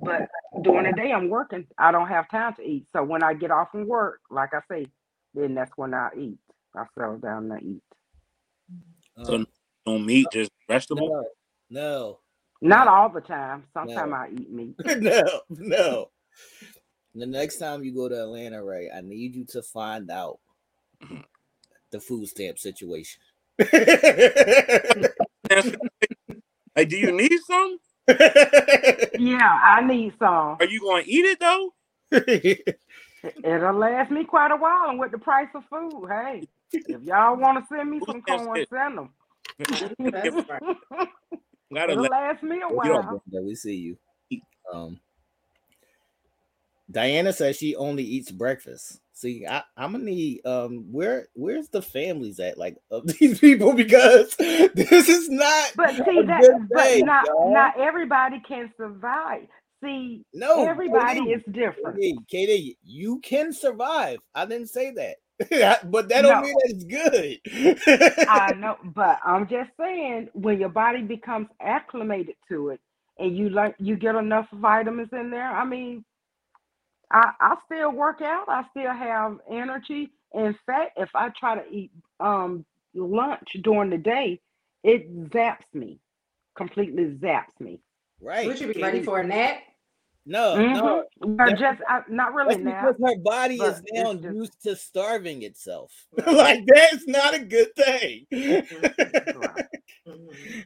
But during the day I'm working. I don't have time to eat. So when I get off from work, like I say, then that's when I eat. I settle down and eat. So Um, no meat, just vegetable. no, no, Not all the time. Sometimes No. I eat meat. no, no. The next time you go to Atlanta, right? I need you to find out the food stamp situation. Like, do you need some? Yeah, I need some. Are you going to eat it though? It'll last me quite a while, and with the price of food, hey, if y'all want to send me some says corn, send them. Gotta It'll last me a What's up, while. Brenda? We see you. Um, Diana says she only eats breakfast. See, I, I'm gonna need um where where's the families at like of these people because this is not But see that, but not y'all. not everybody can survive. See, no everybody Katie, is different. Katie, Katie, you can survive. I didn't say that, but that don't No. mean that it's good. I know, but I'm just saying when your body becomes acclimated to it and you like you get enough vitamins in there. I mean, I I still work out. I still have energy. In fact, if I try to eat um lunch during the day, it zaps me, completely zaps me. right? Would you be ready for a nap? No, no. Mhm. But that's- just I, not really That's now. because her body is now just- used to starving itself. Like that's not a good thing.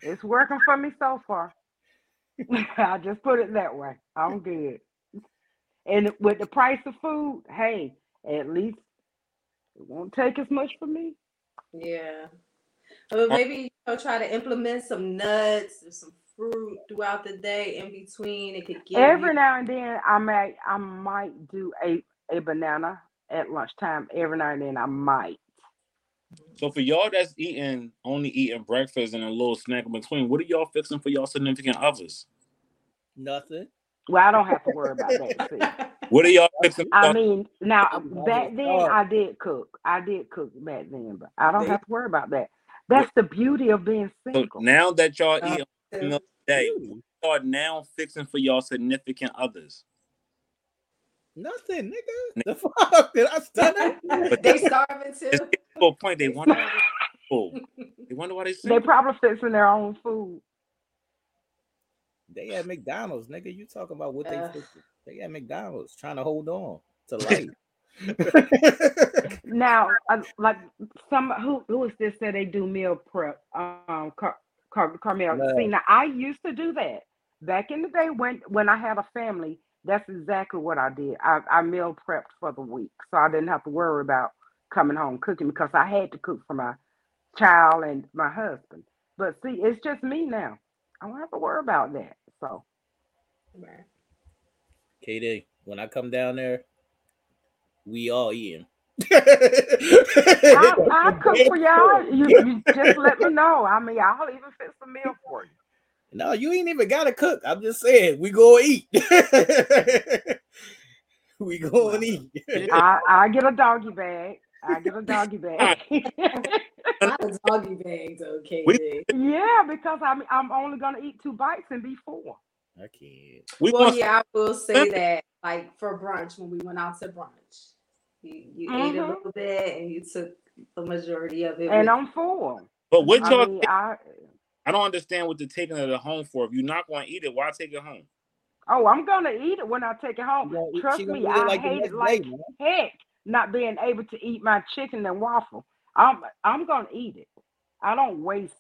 It's working for me so far. I just put it that way. I'm good. And with the price of food, hey, at least it won't take as much for me. Yeah. Well, maybe know, try to implement some nuts or some fruit throughout the day in between. It could get Every you now and then, I might I might do a a banana at lunchtime. Every now and then, I might. So for y'all that's eating only eating breakfast and a little snack in between, what are y'all fixing for y'all significant others? Nothing. Well, I don't have to worry about that. See. What are y'all fixing? I mean, now back then starved. I did cook. I did cook back then, but I don't See? have to worry about that. That's the beauty of being so single. now that y'all Uh, eat a meal day, what y'all now fixing for y'all significant others? Nothing, nigga. The fuck? Did I stun it? they starving too. It's to a point they wonder why they. They wonder why they They probably fixing their own food. They at McDonald's, nigga. You talking about what they Uh. fixing? They at McDonald's trying to hold on to life. Now, uh, like some who who is this that they do meal prep? Um, Car- Car- Carmel. No. See, now I used to do that back in the day when when I had a family. That's exactly what I did. I, I meal prepped for the week, so I didn't have to worry about coming home cooking because I had to cook for my child and my husband. But see, it's just me now. I don't have to worry about that. So Right. KD, when I come down there, we all eating. I, I cook for y'all. You, you just let me know. I mean, I'll even fix a meal for you. No, you ain't even gotta cook. I'm just saying we go eat. we go and eat. I I get a doggy bag. I get a doggy bag. Not a doggy bags, okay. We- yeah, because I'm I'm only gonna eat two bites and be full. I can't. We Well, want yeah, I will say that, like for brunch, when we went out to brunch, you, you ate a Mhm. little bit and you took the majority of it. And with I'm full. but what I y'all mean, I I don't understand what the taking it home for. If you're not going to eat it, why take it home? oh, I'm gonna eat it when I take it home. She Trust me, I like hate it like day, heck not being able to eat my chicken and waffle. I'm I'm gonna eat it. I don't waste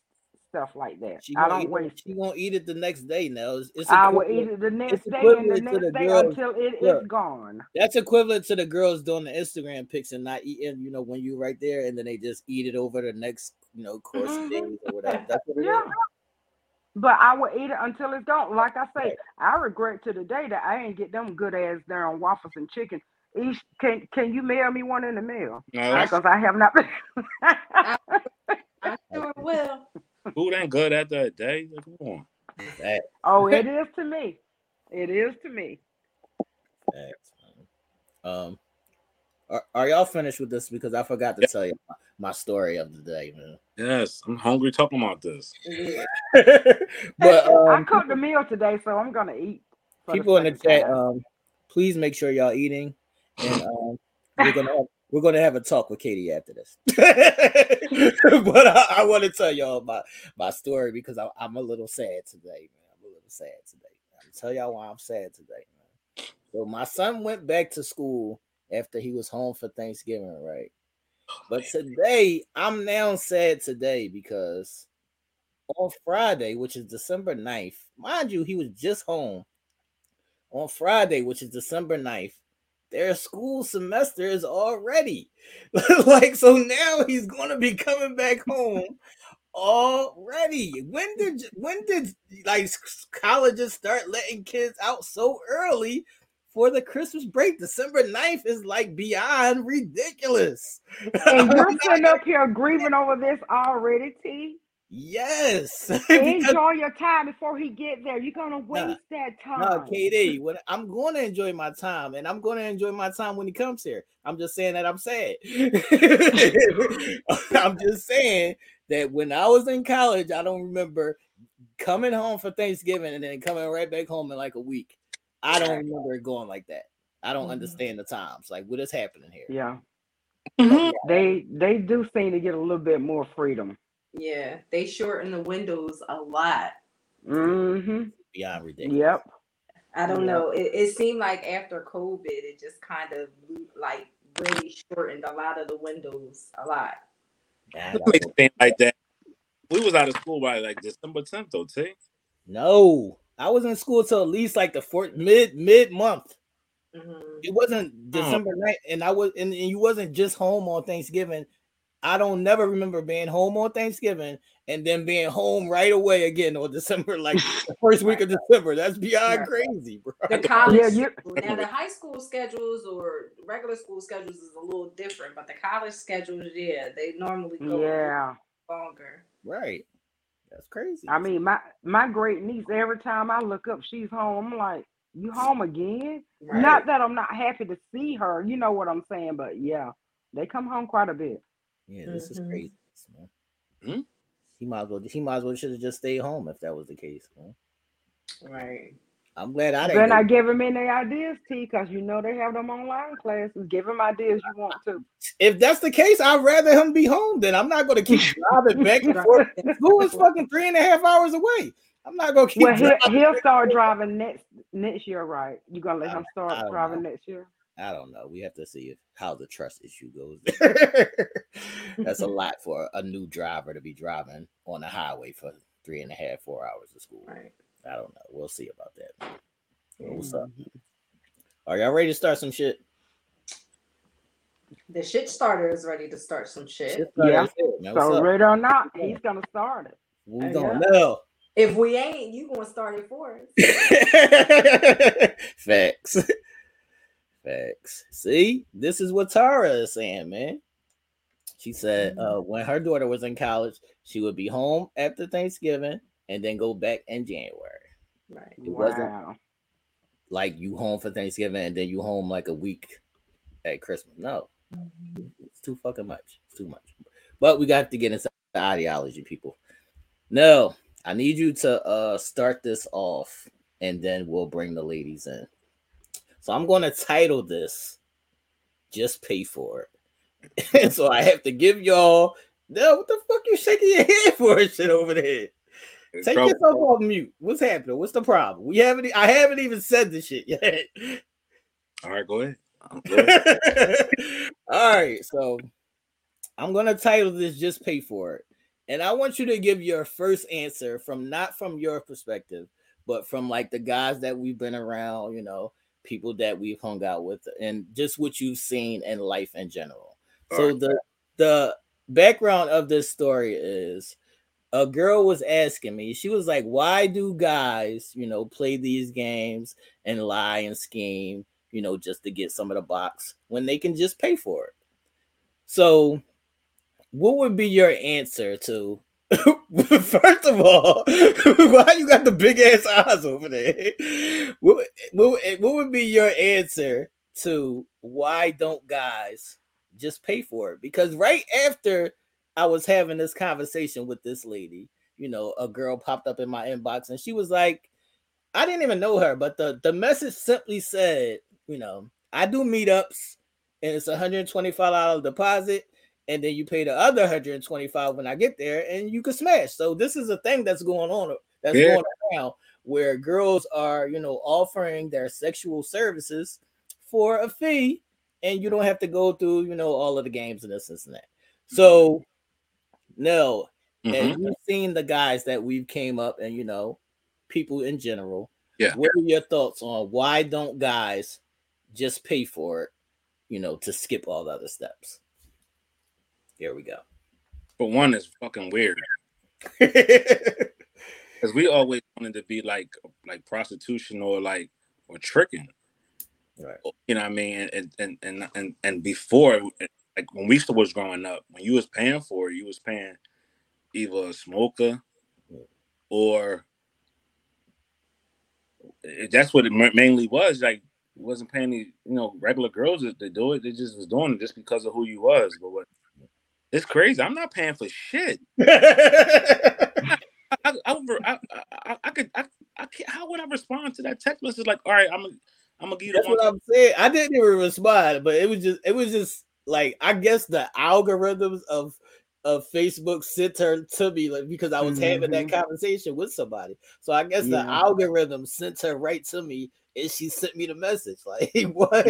stuff like that. She I don't waste it, she gonna eat it the next day now. It's, it's I will eat it the next day and the next the day girls- until it is look. gone. That's equivalent to the girls doing the Instagram pics and not eating, you know, when you right there and then they just eat it over the next, you know, course of Mhm. days or whatever. That's what it is. Yeah. But I will eat it until it's gone. Like I say, Right. I regret to the day that I ain't get them good ass darn waffles and chicken. Each, can can you mail me one in the mail? No, Because I have not been. I sure will. food ain't good after a day. Come on. That, oh, it is to me. It is to me. Facts, man. Um, are, are y'all finished with this? Because I forgot to tell you my, my story of the day, man. Yes, I'm hungry talking about this. Yeah. but I um, cooked a meal today, so I'm gonna eat. for people in the chat, um, please make sure y'all eating, and um, we're gonna have, we're gonna have a talk with Katie after this. but I, I want to tell y'all my my story because I, I'm a little sad today, man. I'm a little sad today. I'm tell y'all why I'm sad today, man. So my son went back to school after he was home for Thanksgiving, right? But today, I'm now sad today because on Friday, which is December 9th, mind you, he was just home. On Friday, which is December 9th, their school semester is already. like, so now he's gonna be coming back home already. When did when did like colleges start letting kids out so early for the Christmas break? December 9th is like beyond ridiculous. and you're sitting up here grieving over this already, T. Yes. Because- Enjoy your time before he get there. You're gonna waste that time. No, KD, when I'm going to enjoy my time, and I'm going to enjoy my time when he comes here. I'm just saying that I'm sad. I'm just saying that when I was in college, I don't remember coming home for Thanksgiving and then coming right back home in like a week. I don't remember it going like that. I don't Mhm. understand the times. Like, what is happening here? Yeah. Mm-hmm. They they do seem to get a little bit more freedom. Yeah, they shorten the windows a lot. Mm-hmm. Beyond ridiculous. Yep. I don't Yeah. know. It, it seemed like after COVID, it just kind of like really shortened a lot of the windows a lot. Nah, I makes go- like that. We was out of school by like December 10th, though, T. No, I was in school till at least like the fourth mid mid month. Mhm. It wasn't December night, and I was and, and you wasn't just home on Thanksgiving. I don't never remember being home on Thanksgiving and then being home right away again on December, like the first week of December. That's beyond Right. crazy, bro. The college, Yeah, you- now the high school schedules or regular school schedules is a little different, but the college schedules, yeah, they normally go Yeah. longer. Right. That's crazy. I mean, my my great niece. Every time I look up, she's home. I'm like, you home again? Right. Not that I'm not happy to see her. You know what I'm saying? But yeah, they come home quite a bit. Yeah, this is Mhm. crazy, man. Hmm? He might as well. He might as well should have just stayed home if that was the case. Man. Right. I'm glad I didn't. Then I give them any ideas, T, because you know they have them online classes. Give them ideas you want to. If that's the case, I'd rather him be home. Then I'm not going to keep driving back and forth. Who is fucking three and a half hours away. I'm not going to keep. Well, he'll, he'll start driving next next year, right? You gonna let I- him start driving know. next year? I don't know. We have to see if how the trust issue goes. That's a lot for a new driver to be driving on the highway for three and a half, four hours of school. Right. I don't know. We'll see about that. Well, What's up? Mm-hmm. Are y'all ready to start some shit? The shit starter is ready to start some shit. Shit Yeah. as hell, man. So up? ready or not, he's gonna start it. We don't yeah. now? If we ain't, you gonna start it for us. Facts. Facts. See, this is what Tara is saying, man. She said uh, when her daughter was in college, she would be home after Thanksgiving and then go back in January. Right. It wasn't like you home for Thanksgiving and then you home like a week at Christmas. No, it's too fucking much. It's too much. But we got to get into the ideology, people. No, I need you to uh start this off and then we'll bring the ladies in. So I'm going to title this Just Pay For It. and so I have to give y'all no, what the fuck you shaking your head for and shit over there? Take Trouble. yourself off mute. What's happening? What's the problem? We haven't. I haven't even said this shit yet. All right, go ahead. Go ahead. All right, so I'm gonna title this "Just Pay for It," and I want you to give your first answer from not from your perspective, but from like the guys that we've been around, you know, people that we've hung out with, and just what you've seen in life in general. So Alright. the the background of this story is a girl was asking me, she was like, Why do guys, you know, play these games and lie and scheme, you know, just to get some of the box when they can just pay for it? So, what would be your answer to first of all, why you got the big ass eyes over there? What, what, what would be your answer to why don't guys just pay for it? Because right after I was having this conversation with this lady, you know, a girl popped up in my inbox and she was like, I didn't even know her, but the, the message simply said, you know, I do meetups and it's $125 deposit, and then you pay the other 125 when I get there, and you can smash. So this is a thing that's going on that's Yeah. going around where girls are, you know, offering their sexual services for a fee, and you don't have to go through, you know, all of the games and this, this and that. So no, Mhm. and you've seen the guys that we've came up and you know, people in general. Yeah. What are your thoughts on why don't guys just pay for it, you know, to skip all the other steps? Here we go. But one is fucking weird because we always wanted to be like like prostitution or like or tricking. Right. You know what I mean? And and and and, and before, like when we still was growing up, when you was paying for it, you was paying either a smoker or that's what it mainly was. Like wasn't paying the you know regular girls to do it. They just was doing it just because of who you was. But what? It's crazy. I'm not paying for shit. I, I, I, I, could, I, I can't, how would I respond to that text message? Like, all right, I'm gonna, I'm gonna give you That's what I'm saying. I didn't even respond, but it was just it was just like I guess the algorithms of of Facebook sent her to me like because I was having that Mhm. conversation with somebody. So I guess the algorithm sent her right to me and she sent me the message. Like what?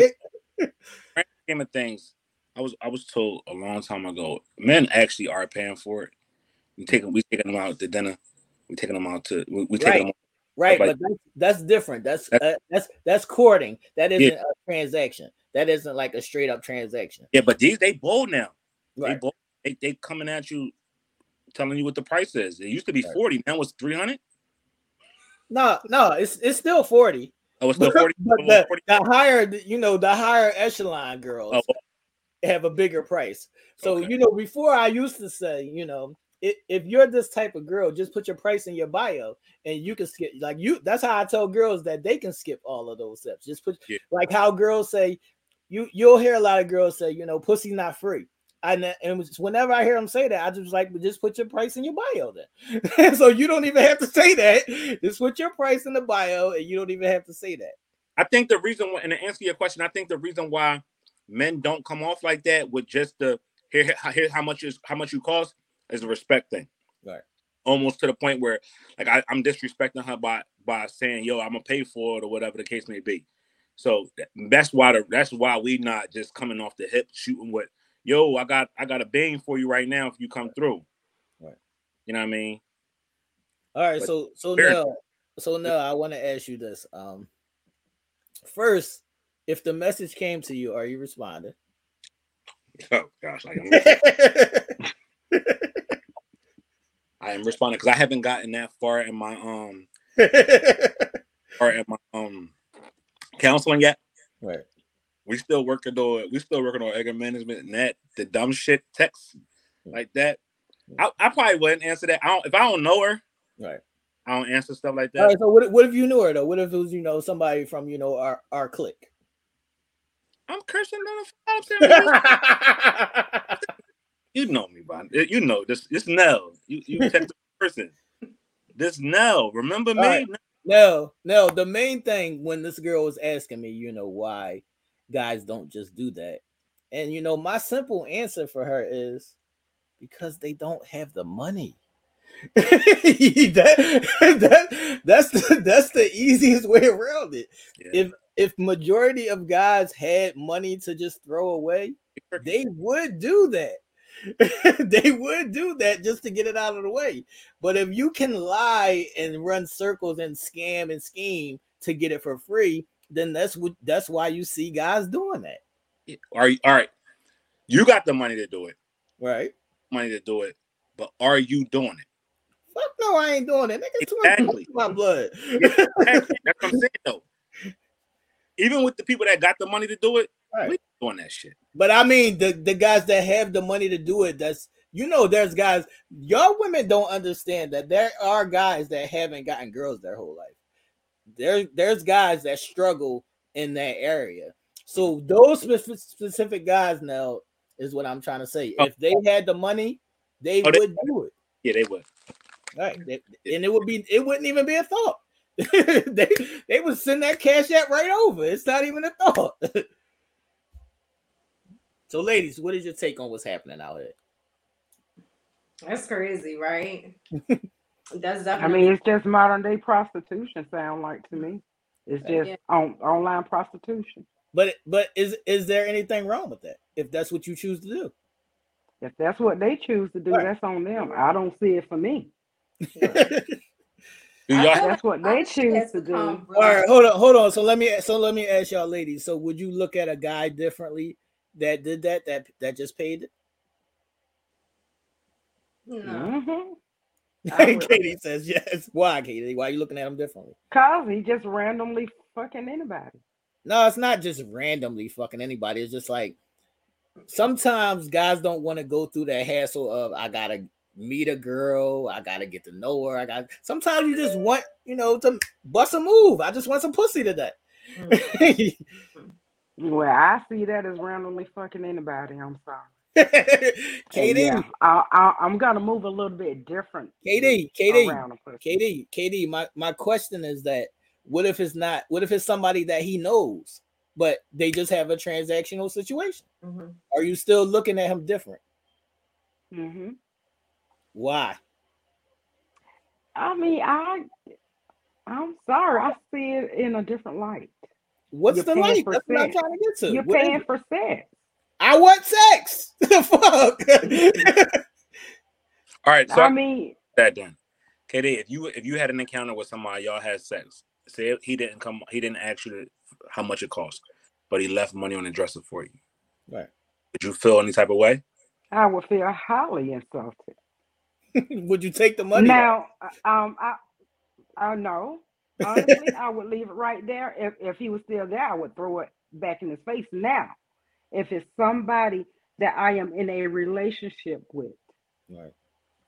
Scheme of things, I was, I was told a long time ago, men actually are paying for it. We taking, we taking them out to dinner. We taking them out to, we, we taking Right. them. Right, Like- but that's, that's different. That's That's- uh, that's that's courting. That Yeah. isn't a transaction. That isn't like a straight up transaction. Yeah, but these they bold now. They Right. bold. They, they coming at you telling you what the price is. It used to be Right. 40, now it's 300. No, no, it's it's still 40. Oh, it's still 40. but the, 40. the higher, you know, the higher echelon girls Oh, have a bigger price. So, Okay. you know, before I used to say, you know, if, if you're this type of girl, just put your price in your bio and you can skip like you that's how I tell girls that they can skip all of those steps. Just put Yeah. like how girls say you you'll hear a lot of girls say, you know, pussy not free. And, and whenever I hear them say that, I just like just put your price in your bio then. so you don't even have to say that. Just put your price in the bio and you don't even have to say that. I think the reason, why- and to answer your question, I think the reason why men don't come off like that with just the here, here how much is how much you cost is a respect thing. Right. Almost to the point where, like, I, I'm disrespecting her by by saying, "Yo, I'm gonna pay for it" or whatever the case may be. So that's why the, that's why we not just coming off the hip shooting with, "Yo, I got I got a bang for you right now if you come through." Right. You know what I mean? All right, But so so fair- now, so now I want to ask you this. Um, first, if the message came to you, are you responding? Oh gosh, I am, I am responding because I haven't gotten that far in my um far in my um counseling yet. right. We still working on we still working on anger management and that the dumb shit text like that. I, I probably wouldn't answer that. I don't if I don't know her, Right. I don't answer stuff like that. right. So what, what if you knew her though? What if it was you know somebody from you know our our clique? I'm cursing on the phone. You know me, Bon. You know this. This Nell. You you text the person. This Nell. Remember me? All right. No, no. The main thing when this girl was asking me, you know, why guys don't just do that, and you know, my simple answer for her is because they don't have the money. that, that that's the that's the easiest way around it. Yeah. If if majority of guys had money to just throw away, they would do that. they would do that just to get it out of the way. But if you can lie and run circles and scam and scheme to get it for free, then that's what that's why you see guys doing that. Are you all right? You got the money to do it. Right? Money to do it. But are you doing it? Fuck no, I ain't doing it. Nigga, Exactly. my blood. Exactly. That's what I'm saying though. Even with the people that got the money to do it, Right. we doing that shit. But I mean, the, the guys that have the money to do it, that's you know, there's guys, y'all women don't understand that there are guys that haven't gotten girls their whole life. There, there's guys that struggle in that area. So those spec- specific guys now is what I'm trying to say. Oh. If they had the money, they Oh, they- would do it. Yeah, they would. Right. They- and it would be it wouldn't even be a thought. they they would send that cash app right over. It's not even a thought. so, ladies, what is your take on what's happening out here? That's crazy, right? That's definitely. I mean, it's just modern day prostitution. Sound like to me. It's just Yeah. on online prostitution. But but is is there anything wrong with that if that's what you choose to do? If that's what they choose to do, Right. that's on them. I don't see it for me. Do y'all That's what they choose to do. All right, hold on, hold on. So let me so let me ask y'all, ladies. So would you look at a guy differently that did that that that just paid it? No. Mm-hmm. Katie says yes. Why, Katie? Why are you looking at him differently? Cause he just randomly fucking anybody. No, it's not just randomly fucking anybody. It's just like sometimes guys don't want to go through that hassle of I gotta meet a girl, I gotta get to know her. I got sometimes you just want, you know, to bust a move. I just want some pussy today. Well, I see that as randomly fucking anybody. I'm sorry. Katie, yeah, I, I, I'm gonna move a little bit different. Katie, Katie, around a person. Katie, Katie, my, my question is that what if it's not what if it's somebody that he knows, but they just have a transactional situation? Mhm. Are you still looking at him different? hmm Why? I mean, I, I'm sorry. I see it in a different light. What's You're the paying light? for That's what I'm trying to get to. You're What is paying it? for sex. I want sex. the fuck? all right, so I I mean, that then. KD, if you if you had an encounter with somebody, y'all had sex. Say he didn't come, he didn't ask you how much it cost, but he left money on the dresser for you. Right. Did you feel any type of way? I would feel highly insulted. Would you take the money? Now, uh, um, I, I know. Honestly, I would leave it right there. If if he was still there, I would throw it back in his face. Now, if it's somebody that I am in a relationship with, Right.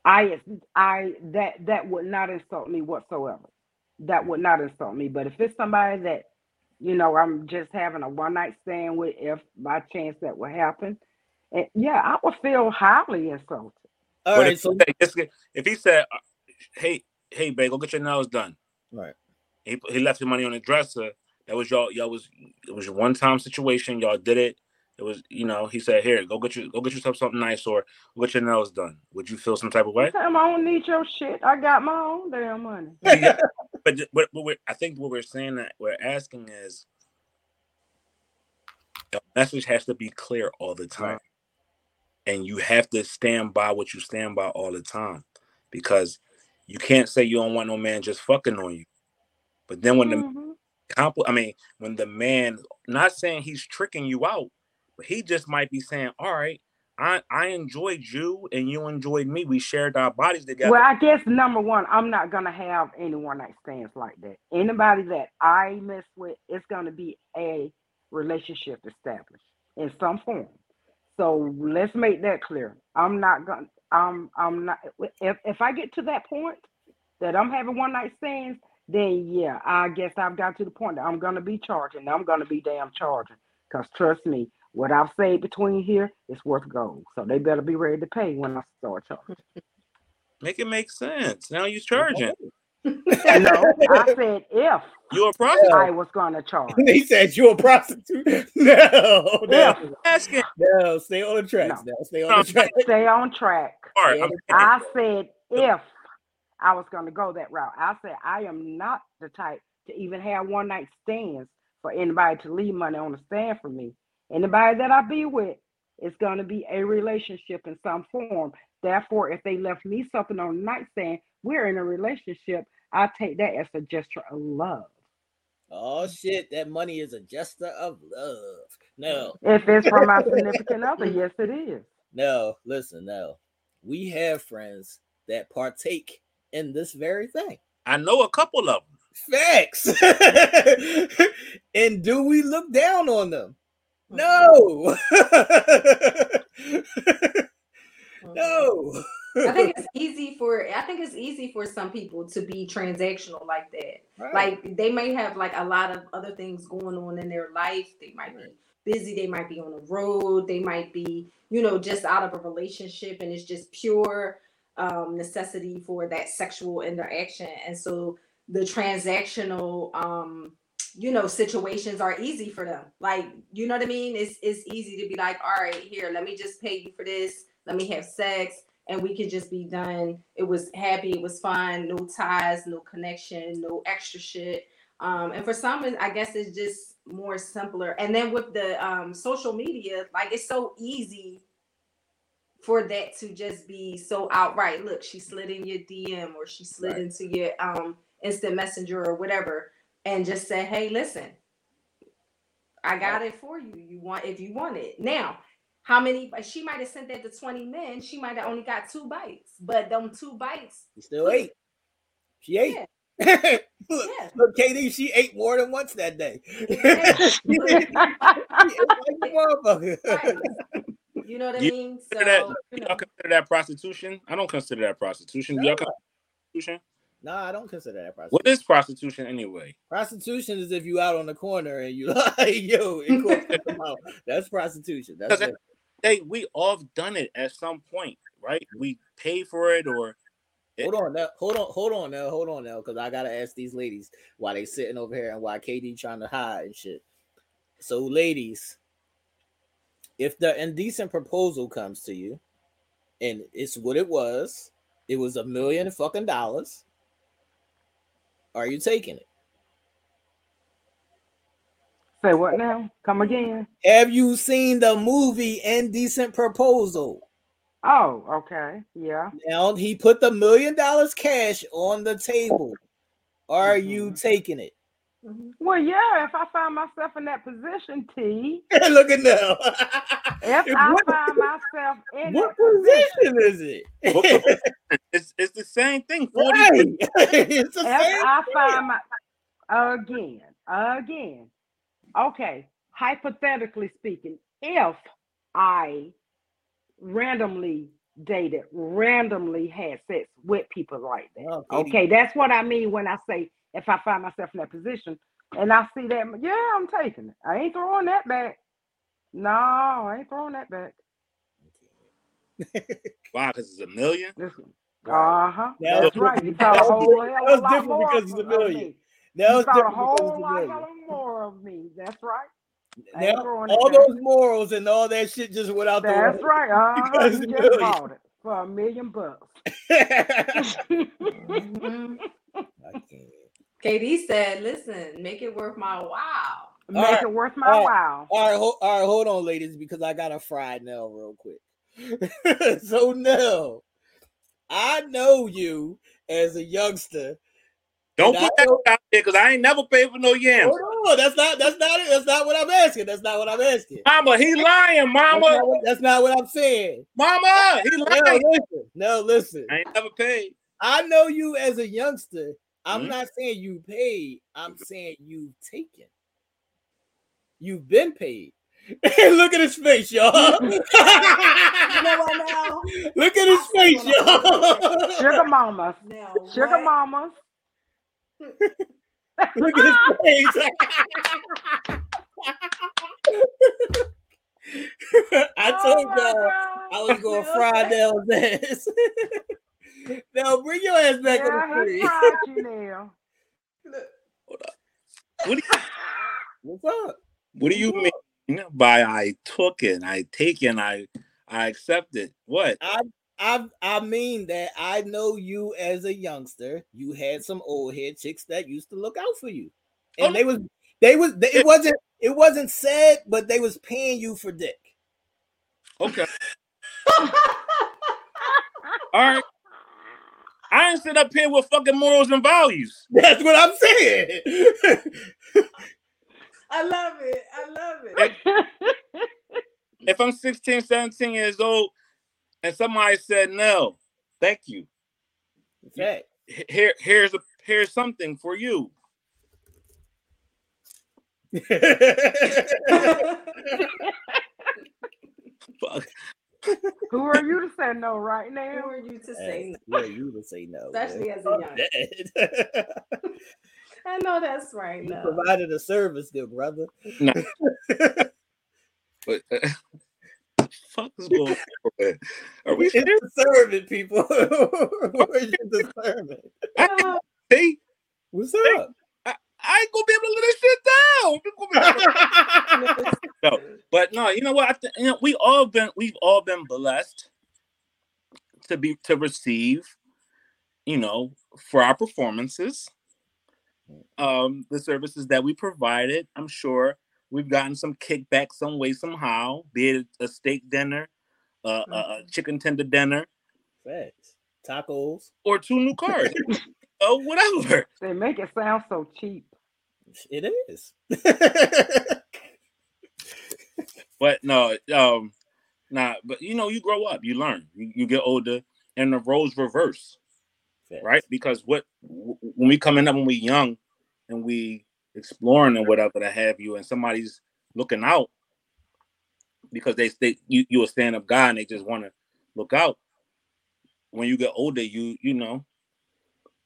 I I that that would not insult me whatsoever. That would not insult me. But if it's somebody that you know I'm just having a one night stand with, if by chance that would happen, and yeah, I would feel highly insulted. All But right. if, So he said- if he said, uh, "Hey, hey, babe, go get your nails done," right. he he left your money on the dresser. That was y'all. Y'all was it was a one time situation. Y'all did it. It was you know. He said, "Here, go get you go get yourself something nice or go get your nails done." Would you feel some type of way? Time I don't need your shit. I got my own damn money. Yeah, but what, what we're, I think what we're saying that we're asking is the message has to be clear all the time, and you have to stand by what you stand by all the time, because you can't say you don't want no man just fucking on you, but then when the Mhm. compl- I mean, when the man, not saying he's tricking you out, but he just might be saying, "All right, I I enjoyed you and you enjoyed me. We shared our bodies together." Well, I guess number one, I'm not gonna have any one night stands like that. Anybody that I mess with, it's gonna be a relationship established in some form. So let's make that clear. I'm not gonna. I'm. I'm not. If if I get to that point that I'm having one night stands, then yeah, I guess I've got to the point that I'm gonna be charging. I'm gonna be damn charging. Cause trust me, what I've saved between here is worth gold. So they better be ready to pay when I start charging. Make it make sense. Now you're charging. No, I said if You're a prostitute. I was gonna charge. They said you're a prostitute. No, no, asking. no. Stay on the tracks. No. Now, stay on the tracks. stay on track. All right, Yeah. I'm- I said if I was gonna go that route. I said I am not the type to even have one night stands for anybody to leave money on the stand for me. Anybody that I be with is gonna be a relationship in some form. Therefore, if they left me something on the nightstand, we're in a relationship. I take that as a gesture of love. Oh shit, that money is a gesture of love. No, If it's from my significant other, yes, it is. no, listen, no. We have friends that partake in this very thing. I know a couple of them. Facts. and do we look down on them? No. no. I think it's easy for I think it's easy for some people to be transactional like that. Right. Like they may have like a lot of other things going on in their life. They might be busy, they might be on the road, they might be, you know, just out of a relationship and it's just pure um necessity for that sexual interaction. And so the transactional um you know situations are easy for them. Like, you know what I mean? It's it's easy to be like, all right, here, let me just pay you for this, let me have sex and we could just be done. It was happy, it was fun, no ties, no connection, no extra shit. Um, and for some, I guess it's just more simpler. And then with the um, social media, like it's so easy for that to just be so outright. Look, she slid in your DM or she slid Right. into your um, instant messenger or whatever, and just say, "Hey, listen, I got it for you. You want if you want it now." How many? She might have sent that to twenty men. She might have only got two bites, but them two bites, She still ate. She ate. yeah, look, yeah. look, KD, she ate more than once that day. she ate like a motherfucker. Right. You know what I mean? So Consider that, you know, y'all consider that prostitution? I don't consider that prostitution. Do y'all No. consider prostitution? No, I don't consider that prostitution. What is prostitution anyway? Prostitution is if you out on the corner and you like, yo, it costs X amount. That's prostitution. That's Hey, we all done it at some point, right? We pay for it or Hold on now, hold on, hold on now, hold on now, because I gotta ask these ladies why they sitting over here and why KD trying to hide and shit. So, ladies, if the indecent proposal comes to you, and it's what it was, it was a million fucking dollars. Are you taking it? Say what now? Come again? Have you seen the movie Indecent Proposal? Oh, okay. Yeah. Now he put the million dollars cash on the table. Are you mm-hmm. taking it? Mm-hmm. Well, yeah, if I find myself in that position, T. Look at now. If I What- find myself in What that position is it? It's it's the same thing. 40 Right. it's the if same I thing. find my again, again, okay, hypothetically speaking, if I randomly dated, randomly had sex with people like that, Oh, Katie. okay, that's what I mean when I say if I find myself in that position and I see that, yeah, I'm taking it. I ain't throwing that back. No, I ain't throwing that back. Why? Because it's a million. Uh huh. That That's right. You different- a that was whole different- hell that was of a different more because it's a of million. Me. That You was thought a whole lot million. more of me. That's right. Now, all back. those morals and all that shit just went out the That's window. right. Uh huh. You just bought it for a million bucks. Mhm. KD said, "Listen, make it worth my while." Make right, it worth my all right. while. All right, ho- all right, hold on, ladies, because I got a fry Nell real quick. so Nell, I know you as a youngster. Don't and I put that know- out there because I ain't never paid for no yams. Hold on, that's not that's not it. That's not what I'm asking. That's not what I'm asking. Mama, he lying, That's mama. not what, that's not what I'm saying. Mama, he No, lying. listen. No, listen. I ain't never paid. I know you as a youngster. I'm Mhm. not saying you paid. I'm saying you've taken. You've been paid. Look at his face, y'all. You know? Look at his face, y'all. Sugar mamas. Now, Sugar what? mamas. Look at his face. I Oh told my y'all God. I was going to Nell fry said- Nell's ass. now bring your ass back on the he tree. tried you now. What do you, What's up? what do you mean by I took it, I take taken, I I accepted? It. What? I I I mean that I know you as a youngster. You had some old head chicks that used to look out for you, and Oh, they was they was they, it wasn't it wasn't said, but they was paying you for dick. Okay. All right. I ain't sit up here with fucking morals and values. That's what I'm saying. I love it. I love it. If I'm 16, 17 years old and somebody said no, thank you. okay. Here, here's a here's something for you. Fuck. Who are you to say no right now? Who now? are you to say? Hey, no? yeah, you would say no. Especially man. as a young. Dead. I know that's right. you No. provided a service, good brother. No. But uh, fuck is going on? Are we? It's discernment, people. Where's your discernment? Oh, Hey, What's up? I ain't gonna be able to let this shit down. No, but no, you know what? I th- you know, we all been we've all been blessed to be to receive, you know, for our performances, um, the services that we provided. I'm sure we've gotten some kickback some way somehow, be it a steak dinner, uh, a, a chicken tender dinner, Facts. Tacos. or two new cars, oh whatever. They make it sound so cheap. It is. But no, um, nah, but you know, you grow up, you learn, you, you get older, and the roles reverse, Facts. right? Because what when we coming up when we young and we exploring and whatever to have you, and somebody's looking out because they stay you you a stand up guy and they just want to look out. When you get older, you you know,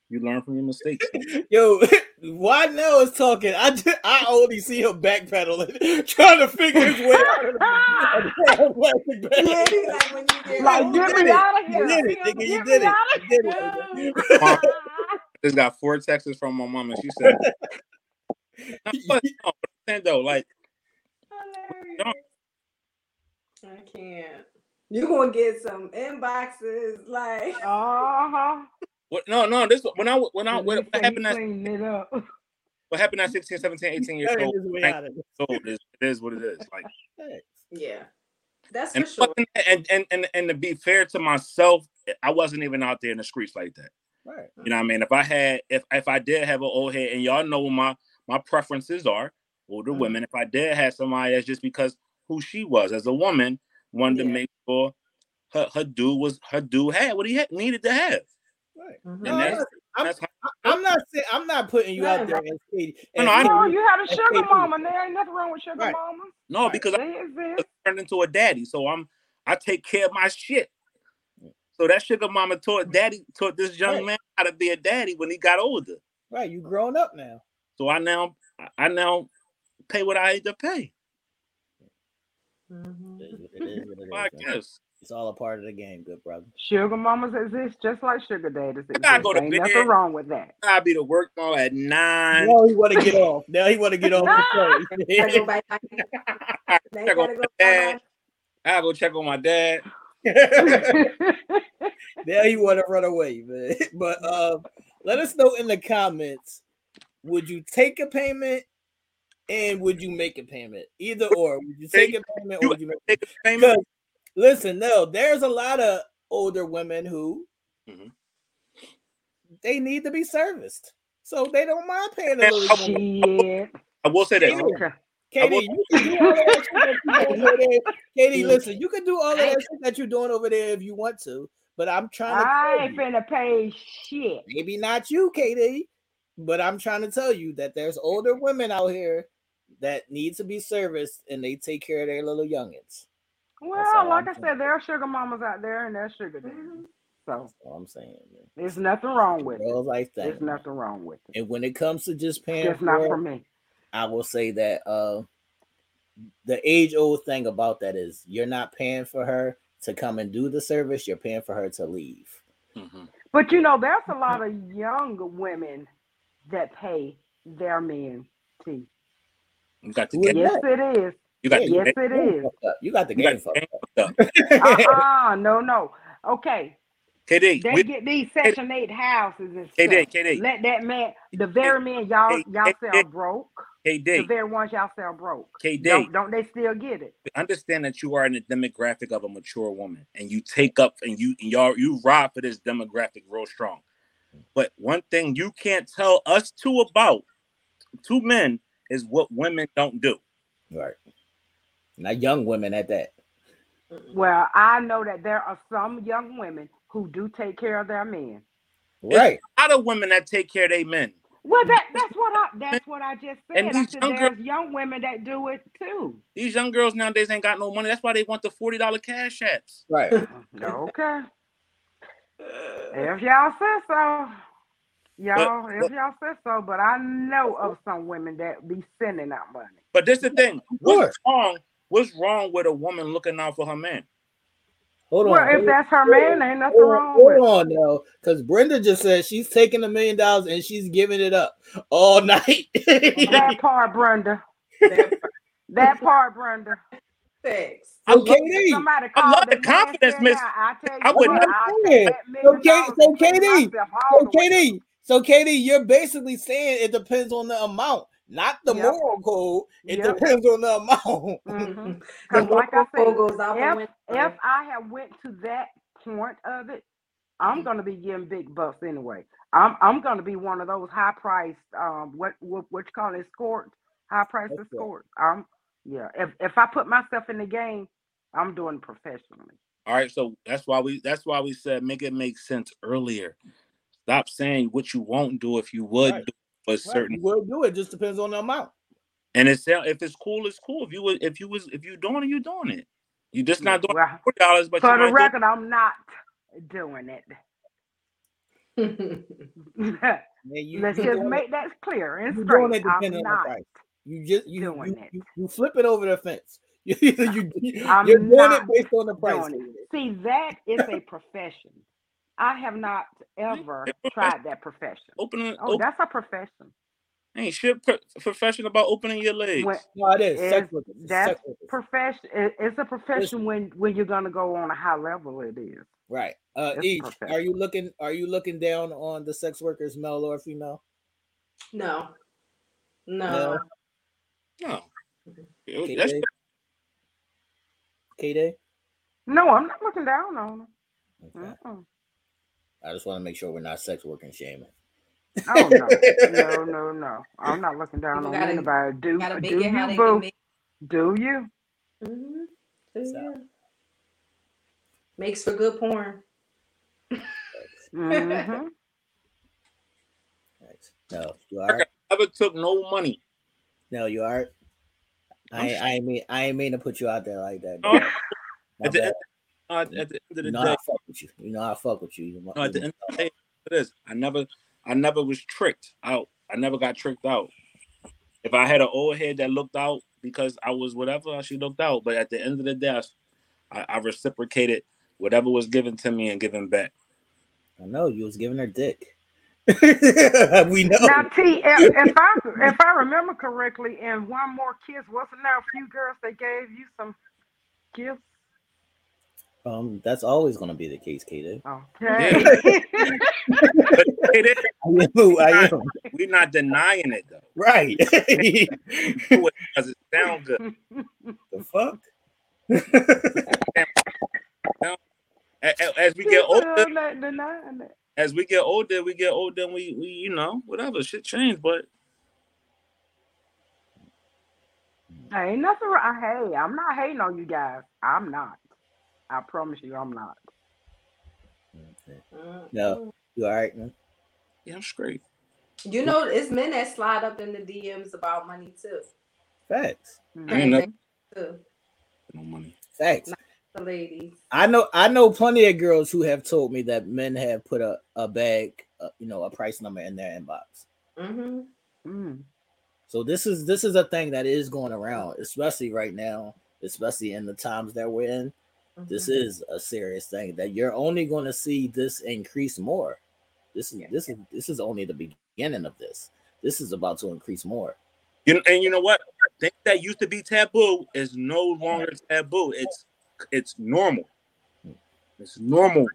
you learn from your mistakes. Yo, why now is talking? I just, I only see him backpedaling, trying to figure his way out of the plastic bag. yeah, he's like when you get Like, older. get did me it. out of You here. did it, nigga. You did it. You did it. nigga. Just got four texts from my mom, and she said, no, but, no, but I'm saying though, like. Hilarious. I can't. You gonna get some inboxes like Uh-huh. What, no, no. This when I when I At what, least what they happened at it up. what happened at 16, 17, 18 years old. his way 19 out of this. years old is, it is what it is. Like yeah. That's and, for sure. and and and and to be fair to myself, I wasn't even out there in the streets like that. Right. You know what I mean? If I had if if I did have an old head and y'all know my my preferences are older Mhm. women. If I did have somebody that's just because who she was as a woman, wanted to Yeah. make sure her, her dude was her dude had what he had, needed to have. Right. Mhm. And No, that's, I'm, that's how, I- I'm not saying I'm not putting you out there as Katie. No, no, as know. No, Katie- you had a sugar Katie. mama. and There ain't nothing wrong with sugar Right. mamas. no, Right. because I They exist. was turned into a daddy, so I'm I take care of my shit. So that sugar mama taught daddy taught this young Right. man how to be a daddy when he got older. Right, you grown up now. So I now I now pay what I had to pay. Mhm. It is what it is, what it is, I guess. It's all a part of the game, good brother. Sugar mamas exist just like sugar daddies exist. gotta go to ain't bed. nothing wrong with that. I'll be to work tomorrow at nine. Now he want to get off. Now he want to get off the Gotta go back. I check on my go dad. I'll go check on my dad. now he want to run away, man. But um, let us know in the comments: Would you take a payment, and would you make a payment? Either or. Would you take a payment, or would you make? Take a payment. Listen, no, there's a lot of older women who Mhm. they need to be serviced, so they don't mind paying a little. I- more. I will say this. Okay. Katie, you can do all that shit that you doing over there. Katie, listen, you can do all of that shit that you're doing over there if you want to, but I'm trying to I ain't finna pay shit. maybe not you, Katie, but I'm trying to tell you that there's older women out here that need to be serviced and they take care of their little youngins. Well, like I'm I saying. said, there are sugar mamas out there and there's sugar daddies. Mhm. So That's I'm saying. Man. there's nothing wrong with it. Like that. There's nothing wrong with it. And when it comes to just paying Just not for for me. I will say that uh the age old thing about that is you're not paying for her to come and do the service, you're paying for her to leave. Mhm. But you know, there's a lot of young women that pay their men tea. You got to get. is Yes, that? it is. You got Yeah, to Yes, get. it is. Fucked up. You got the You got game fucked up. Uh-uh, no, no. Okay, KD, they we, get these Section 8 houses and KD, stuff. KD, Let that man, the very men y'all Hey, y'all hey, sell hey. broke, the very ones y'all sell broke. KD. Don't, don't they still get it? Understand that you are in the demographic of a mature woman, and you take up and you and y'all you ride for this demographic real strong. But one thing you can't tell us two about two men is what women don't do. right. Not young women at that. Well, I know that there are some young women who do take care of their men. Right. A lot of women that take care of their men. Well, that that's what I that's what I just said. And I these said young there's young women that do it too. These young girls nowadays ain't got no money. That's why they want the forty dollar cash apps. Right. Okay. If y'all say so, y'all, if but- y'all say so, but I know of some women that be sending out money. But this the thing. course. What's wrong? What's wrong with a woman looking out for her man? Hold on. Well, if hold- that's her man, ain't nothing Hold wrong hold with on now, because Brenda just said she's taking a million dollars and she's giving it up all night. That part, Brenda. That part, Brenda. Thanks. I love, KD, Somebody I love the confidence, Miss- I I would not I'll say take it. So million K- so KD, So the way. Katie, so Katie, you're basically saying it depends on the amount, not the Yep. moral code. It Yep. depends on the amount. The 'Cause like I moral said, goes if if I have went to that point of it, I'm Mm-hmm. gonna be getting big bucks anyway. I'm I'm gonna be one of those high priced um what what what you call it escorts, high priced That's right. Escorts. Yeah. If if I put myself in the game, I'm doing it professionally. All right, so that's why we that's why we said make it make sense earlier. Stop saying what you won't do if you would Right. do for Right, certain. you will do it. Just depends on the amount. And it's if it's cool, it's cool. If you would, if you was if you doing it, you doing it. You just not doing Well, forty dollars, but for the record, I'm not doing it. Man, you, Let's you just doing it- make that clear and straight. I'm depending on the not. Price. You just you doing you, it. you, you flip it over the fence. You, you, you, I'm you're doing it based on the price. See, that is a profession. I have not ever tried that profession. opening. Oh, open, that's a profession. ain't shit pro- profession about opening your legs. When, No, it is. Sex It's- It's that's sex profession. it- It's a profession Listen. when when you're gonna go on a high level. It is. Right. Uh It's each are you looking are you looking down on the sex workers, male or female? no. No. no, K that's Day? K Day? No, I'm not looking down on them. Okay. Mm-mm. I just want to make sure we're not sex working shaming. Oh no, no, no, no. I'm not looking down People on gotta- anybody. Do Gotta do it you, they boo? make. Do you? Mhm. Yeah. Makes for good porn. Mm-hmm. No, you are. Never took no money. No, you are. I ain't- I ain't mean I ain't mean to put you out there like that. No, dog. My At the, end, uh, at the end of the You know day, I fuck with you. You know I fuck with you. You no, at the end of the day, it is. I never, I never was tricked out. I never got tricked out. If I had an old head that looked out because I was whatever, she looked out. But at the end of the day, I, I reciprocated whatever was given to me and given back. I know you was giving her dick. we know. Now, T, if, if I if I remember correctly, and one more kiss, wasn't there a few girls that gave you some gifts? Um, that's always gonna be the case, KD. Okay. But it is. I am. I am. We're not denying it though. Right. Because it sound good. the fuck? A- a- As we get older, I'm not denying it. as we get older, we get older, and we, we you know, whatever, shit change. But Ain't nothing wrong. Hey, I'm not hating on you guys. I'm not. I promise you, I'm not. Mm-hmm. No, you all right, man? yeah, I'm straight. You know, it's men that slide up in the DMs about money too. Facts. Mm-hmm. I ain't never Too. no money. Facts. The ladies. I know. I know plenty of girls who have told me that men have put a a bag, uh, you know, a price number in their inbox. Mm-hmm. Mm. So this is this is a thing that is going around, especially right now, especially in the times that we're in. This Mm-hmm. is a serious thing that you're only going to see this increase more. This is this is this is only the beginning of this. This is about to increase more. You know, and you know what? Things that used to be taboo is no longer taboo. It's it's normal. Mm. It's normal.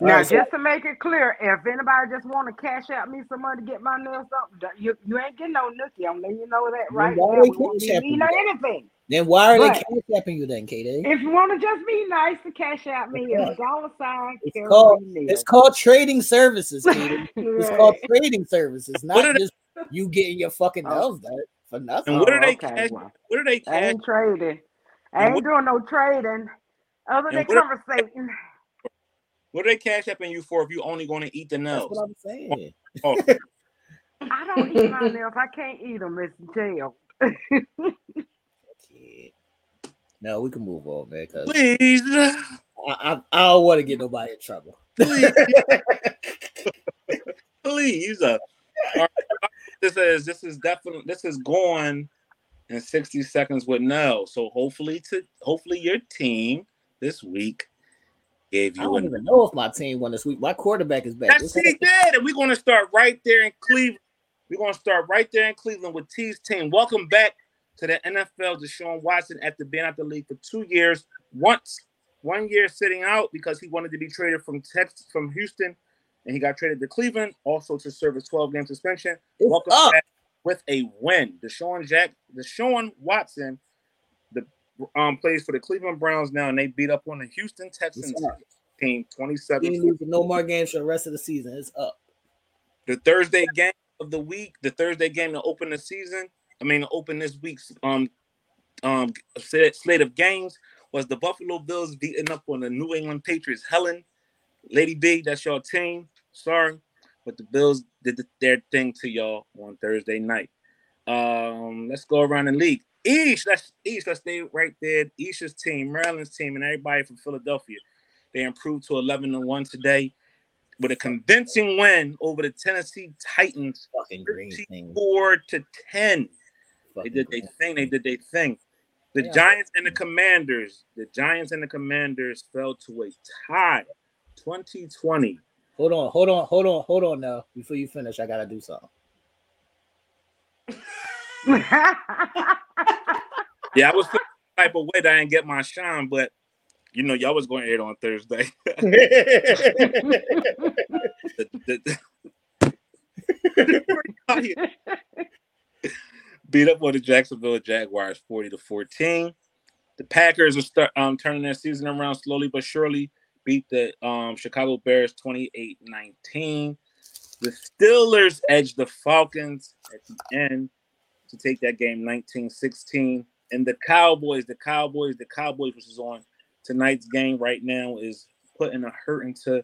Now, right, so- just to make it clear, if anybody just want to cash out me some money to get my nails done, you, you ain't getting no nookie. I'm letting you know that right why now. they We cash be apping mean you anything. Then why are But- they cash apping you then, KD? If you want to just be nice to cash out me, Yeah. it's dollar sign. It's called it's called trading services, KD. It's called trading services, What are not they- just you getting your fucking Oh. nails done for nothing. And what Oh, are they okay, cash? well. What are they I cash? ain't trading. I ain't what- doing no trading other than conversating. What are they cash apping you for if you only going to eat the That's nails? what I'm saying. Oh, I don't eat my nails. I can't eat them. It's jail. Kid. No, we can move on, man. Cause please, I, I, I don't want to get nobody in trouble. please, please. Uh, all right, this is this is definitely this is going in 60 seconds with Nell. So hopefully to hopefully your team this week gave you I don't a even know if my team won this week. My quarterback is back. That's has- did, and we're gonna start right there in Cleveland. We're gonna start right there in Cleveland with T's team. Welcome back to the NFL, Deshaun Watson, after being out the league for two years. Once, one year sitting out because he wanted to be traded from Texas, from Houston, and he got traded to Cleveland, also to serve a 12 game suspension. It's Welcome up. With a win. Deshaun Jack, Deshaun Watson, the um plays for the Cleveland Browns now, and they beat up on the Houston Texans team 27 no more games for the rest of the season. It's up. the Thursday game of the week, the Thursday game to open the season. I mean, to open this week's um um slate slate of games was the Buffalo Bills beating up on the New England Patriots. Helen, Lady B, that's your team. Sorry, but the Bills did the- their thing to y'all on Thursday night. Um, let's go around the league. East, let's East, let's stay right there. East's team, Maryland's team, and everybody from Philadelphia. They improved to 11 and 1 today with a convincing win over the Tennessee Titans, Fucking green thing. 4 to 10. They did their thing. They did their thing. The Yeah. Giants and the Commanders, the Giants and the Commanders fell to a tie, 2020. Hold on, hold on, hold on, hold on now. Before you finish, I gotta do something. Yeah, I was the type of way that I didn't get my shine, but you know, y'all was going to air on Thursday. Beat up on the Jacksonville Jaguars 40 to 14. The Packers are start um turning their season around slowly but surely. Beat the um Chicago Bears 28-19. The Steelers edged the Falcons at the end to take that game 19-16. And the Cowboys, the Cowboys, the Cowboys, which is on tonight's game right now, is putting a hurt into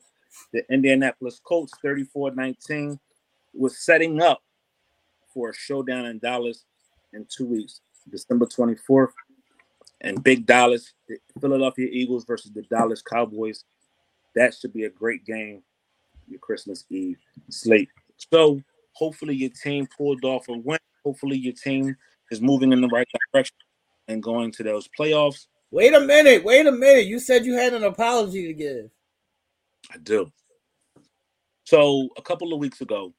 the Indianapolis Colts 34-19, was setting up for a showdown in Dallas in two weeks, December 24th. And Big Dallas, Philadelphia Eagles versus the Dallas Cowboys. That should be a great game, your Christmas Eve slate. So hopefully your team pulled off a win. Hopefully your team is moving in the right direction and going to those playoffs. Wait a minute. Wait a minute. You said you had an apology to give. I do. So a couple of weeks ago,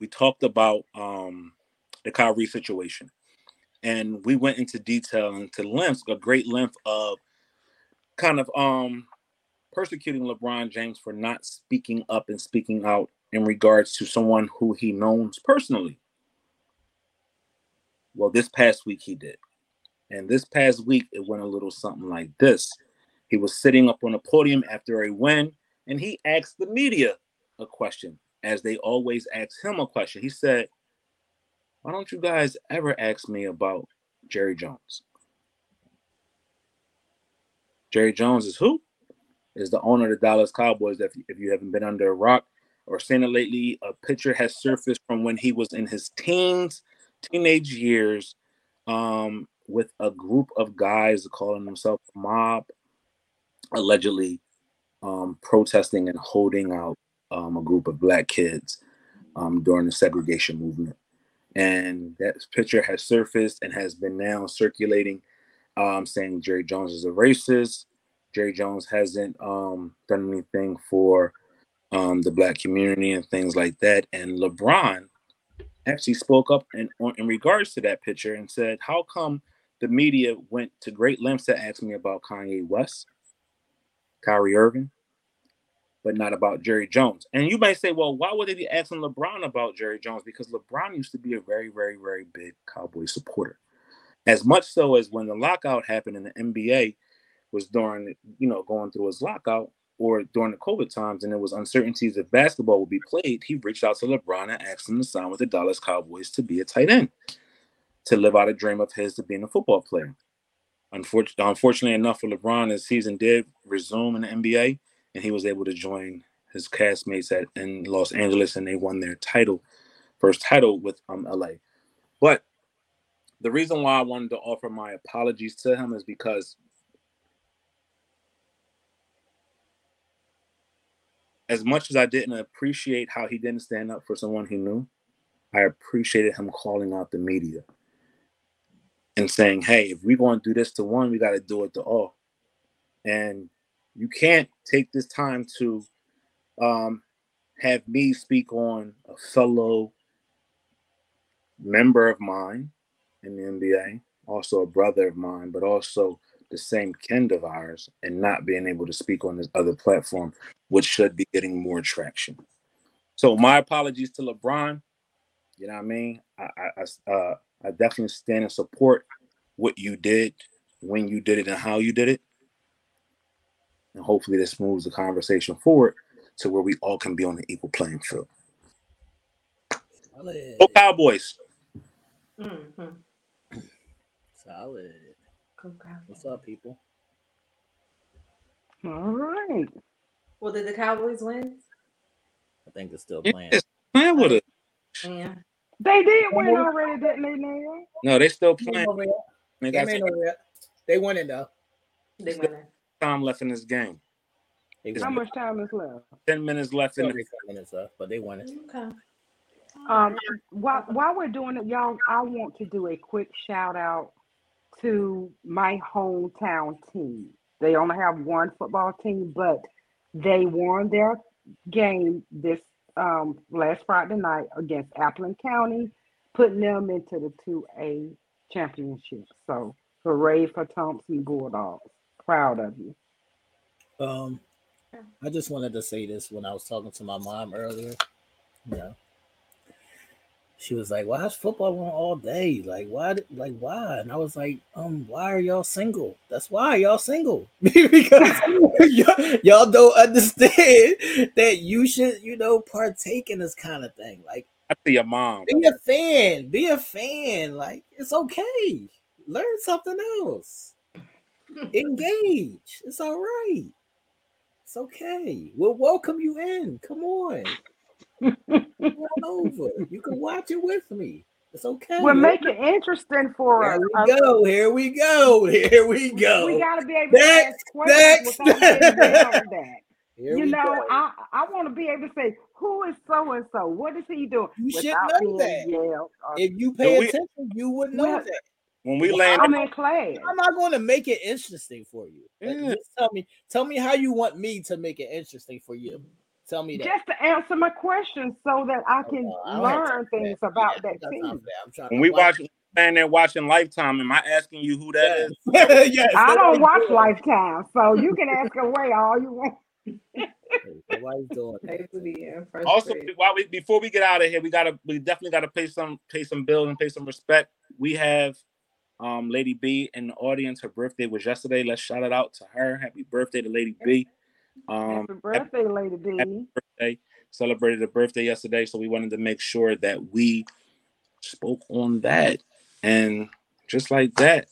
we talked about um, the Kyrie situation, and we went into detail into lengths, a great length of kind of um persecuting LeBron James for not speaking up and speaking out in regards to someone who he knows personally. Well, this past week he did. And this past week it went a little something like this. He was sitting up on a podium after a win and he asked the media a question, as they always ask him a question. He said, Why don't you guys ever ask me about Jerry Jones? Jerry Jones is who? Is the owner of the Dallas Cowboys. If, if you haven't been under a rock or seen it lately, a picture has surfaced from when he was in his teens, teenage years, um, with a group of guys calling themselves mob, allegedly um, protesting and holding out um, a group of black kids um, during the segregation movement. And that picture has surfaced and has been now circulating, um, saying Jerry Jones is a racist. Jerry Jones hasn't um, done anything for um, the black community and things like that. And LeBron actually spoke up in, in regards to that picture and said, How come the media went to great lengths to ask me about Kanye West, Kyrie Irving, but not about Jerry Jones. And you might say, well, why would they be asking LeBron about Jerry Jones? Because LeBron used to be a very, very, very big Cowboy supporter. As much so as when the lockout happened in the NBA was during, you know, going through his lockout or during the COVID times and there was uncertainties if basketball would be played, he reached out to LeBron and asked him to sign with the Dallas Cowboys to be a tight end, to live out a dream of his to being a football player. Unfortunately, unfortunately enough for LeBron, his season did resume in the NBA and he was able to join his castmates at in Los Angeles, and they won their title, first title with um LA. But the reason why I wanted to offer my apologies to him is because as much as I didn't appreciate how he didn't stand up for someone he knew, I appreciated him calling out the media and saying, "Hey, if we're going to do this to one, we got to do it to all." And you can't take this time to um, have me speak on a fellow member of mine in the NBA, also a brother of mine, but also the same kind of ours, and not being able to speak on this other platform, which should be getting more traction. So my apologies to LeBron. You know what I mean? I I, uh, I definitely stand and support what you did, when you did it, and how you did it and hopefully this moves the conversation forward to where we all can be on an equal playing field. Solid. Go Cowboys. Mm-hmm. Solid. Go Cowboys. What's up, people? All right. Well, did the Cowboys win? I think it's still playing. it's playing with it. Yeah. They did win already, didn't they, Neil? No, they still playing. over yet. They Game got ain't some over yet. They won it though. They won it. Time left in this game. How it. much time is left? Ten minutes left in Still the they minutes left, but they won it. Okay. Um, while while we're doing it, y'all, I want to do a quick shout out to my hometown team. They only have one football team, but they won their game this um last Friday night against Appling County, putting them into the two A championship. So hooray for Thomson Bulldogs. Proud of you. Um, I just wanted to say this when I was talking to my mom earlier. You know, she was like, "Why is football on all day? Like, why? Like, why?" And I was like, "Um, why are y'all single? That's why y'all single because y'all, y'all don't understand that you should, you know, partake in this kind of thing. Like, I see your mom. be a fan, be a fan. Like, it's okay. Learn something else. Engage. It's all right. It's okay. We'll welcome you in. Come on." Come on over. You can watch it with me. It's okay. We'll make it interesting for us. Here us. we go. Here we go. Here we go. We gotta be able to Next, ask questions next. without getting yelled. Here you know, go. I I want to be able to say who is so and so. What is he doing? You should know that. If you pay we- attention, you would know Well, that. When we Well, land, I'm in class. I'm not going to make it interesting for you. Like, Yeah. Just tell me, tell me how you want me to make it interesting for you. Tell me that. Just to answer my questions so that I oh, can Oh, I don't have time learn things that. about Yeah, that ain't team. I'm trying when we watch watch, stand there watching Lifetime, am I asking you who that is? it. yes, I don't watch he's doing. Lifetime, so you can ask away all you want. That's what he's doing. Basically, in first Also, while we before we get out of here, we gotta we definitely gotta pay some pay some bills and pay some respect. We have um Lady B in the audience. Her birthday was yesterday. Let's shout it out to her. Happy birthday to Lady B. Um, Happy birthday, Lady B. happy birthday. Celebrated her birthday yesterday, so we wanted to make sure that we spoke on that. And just like that,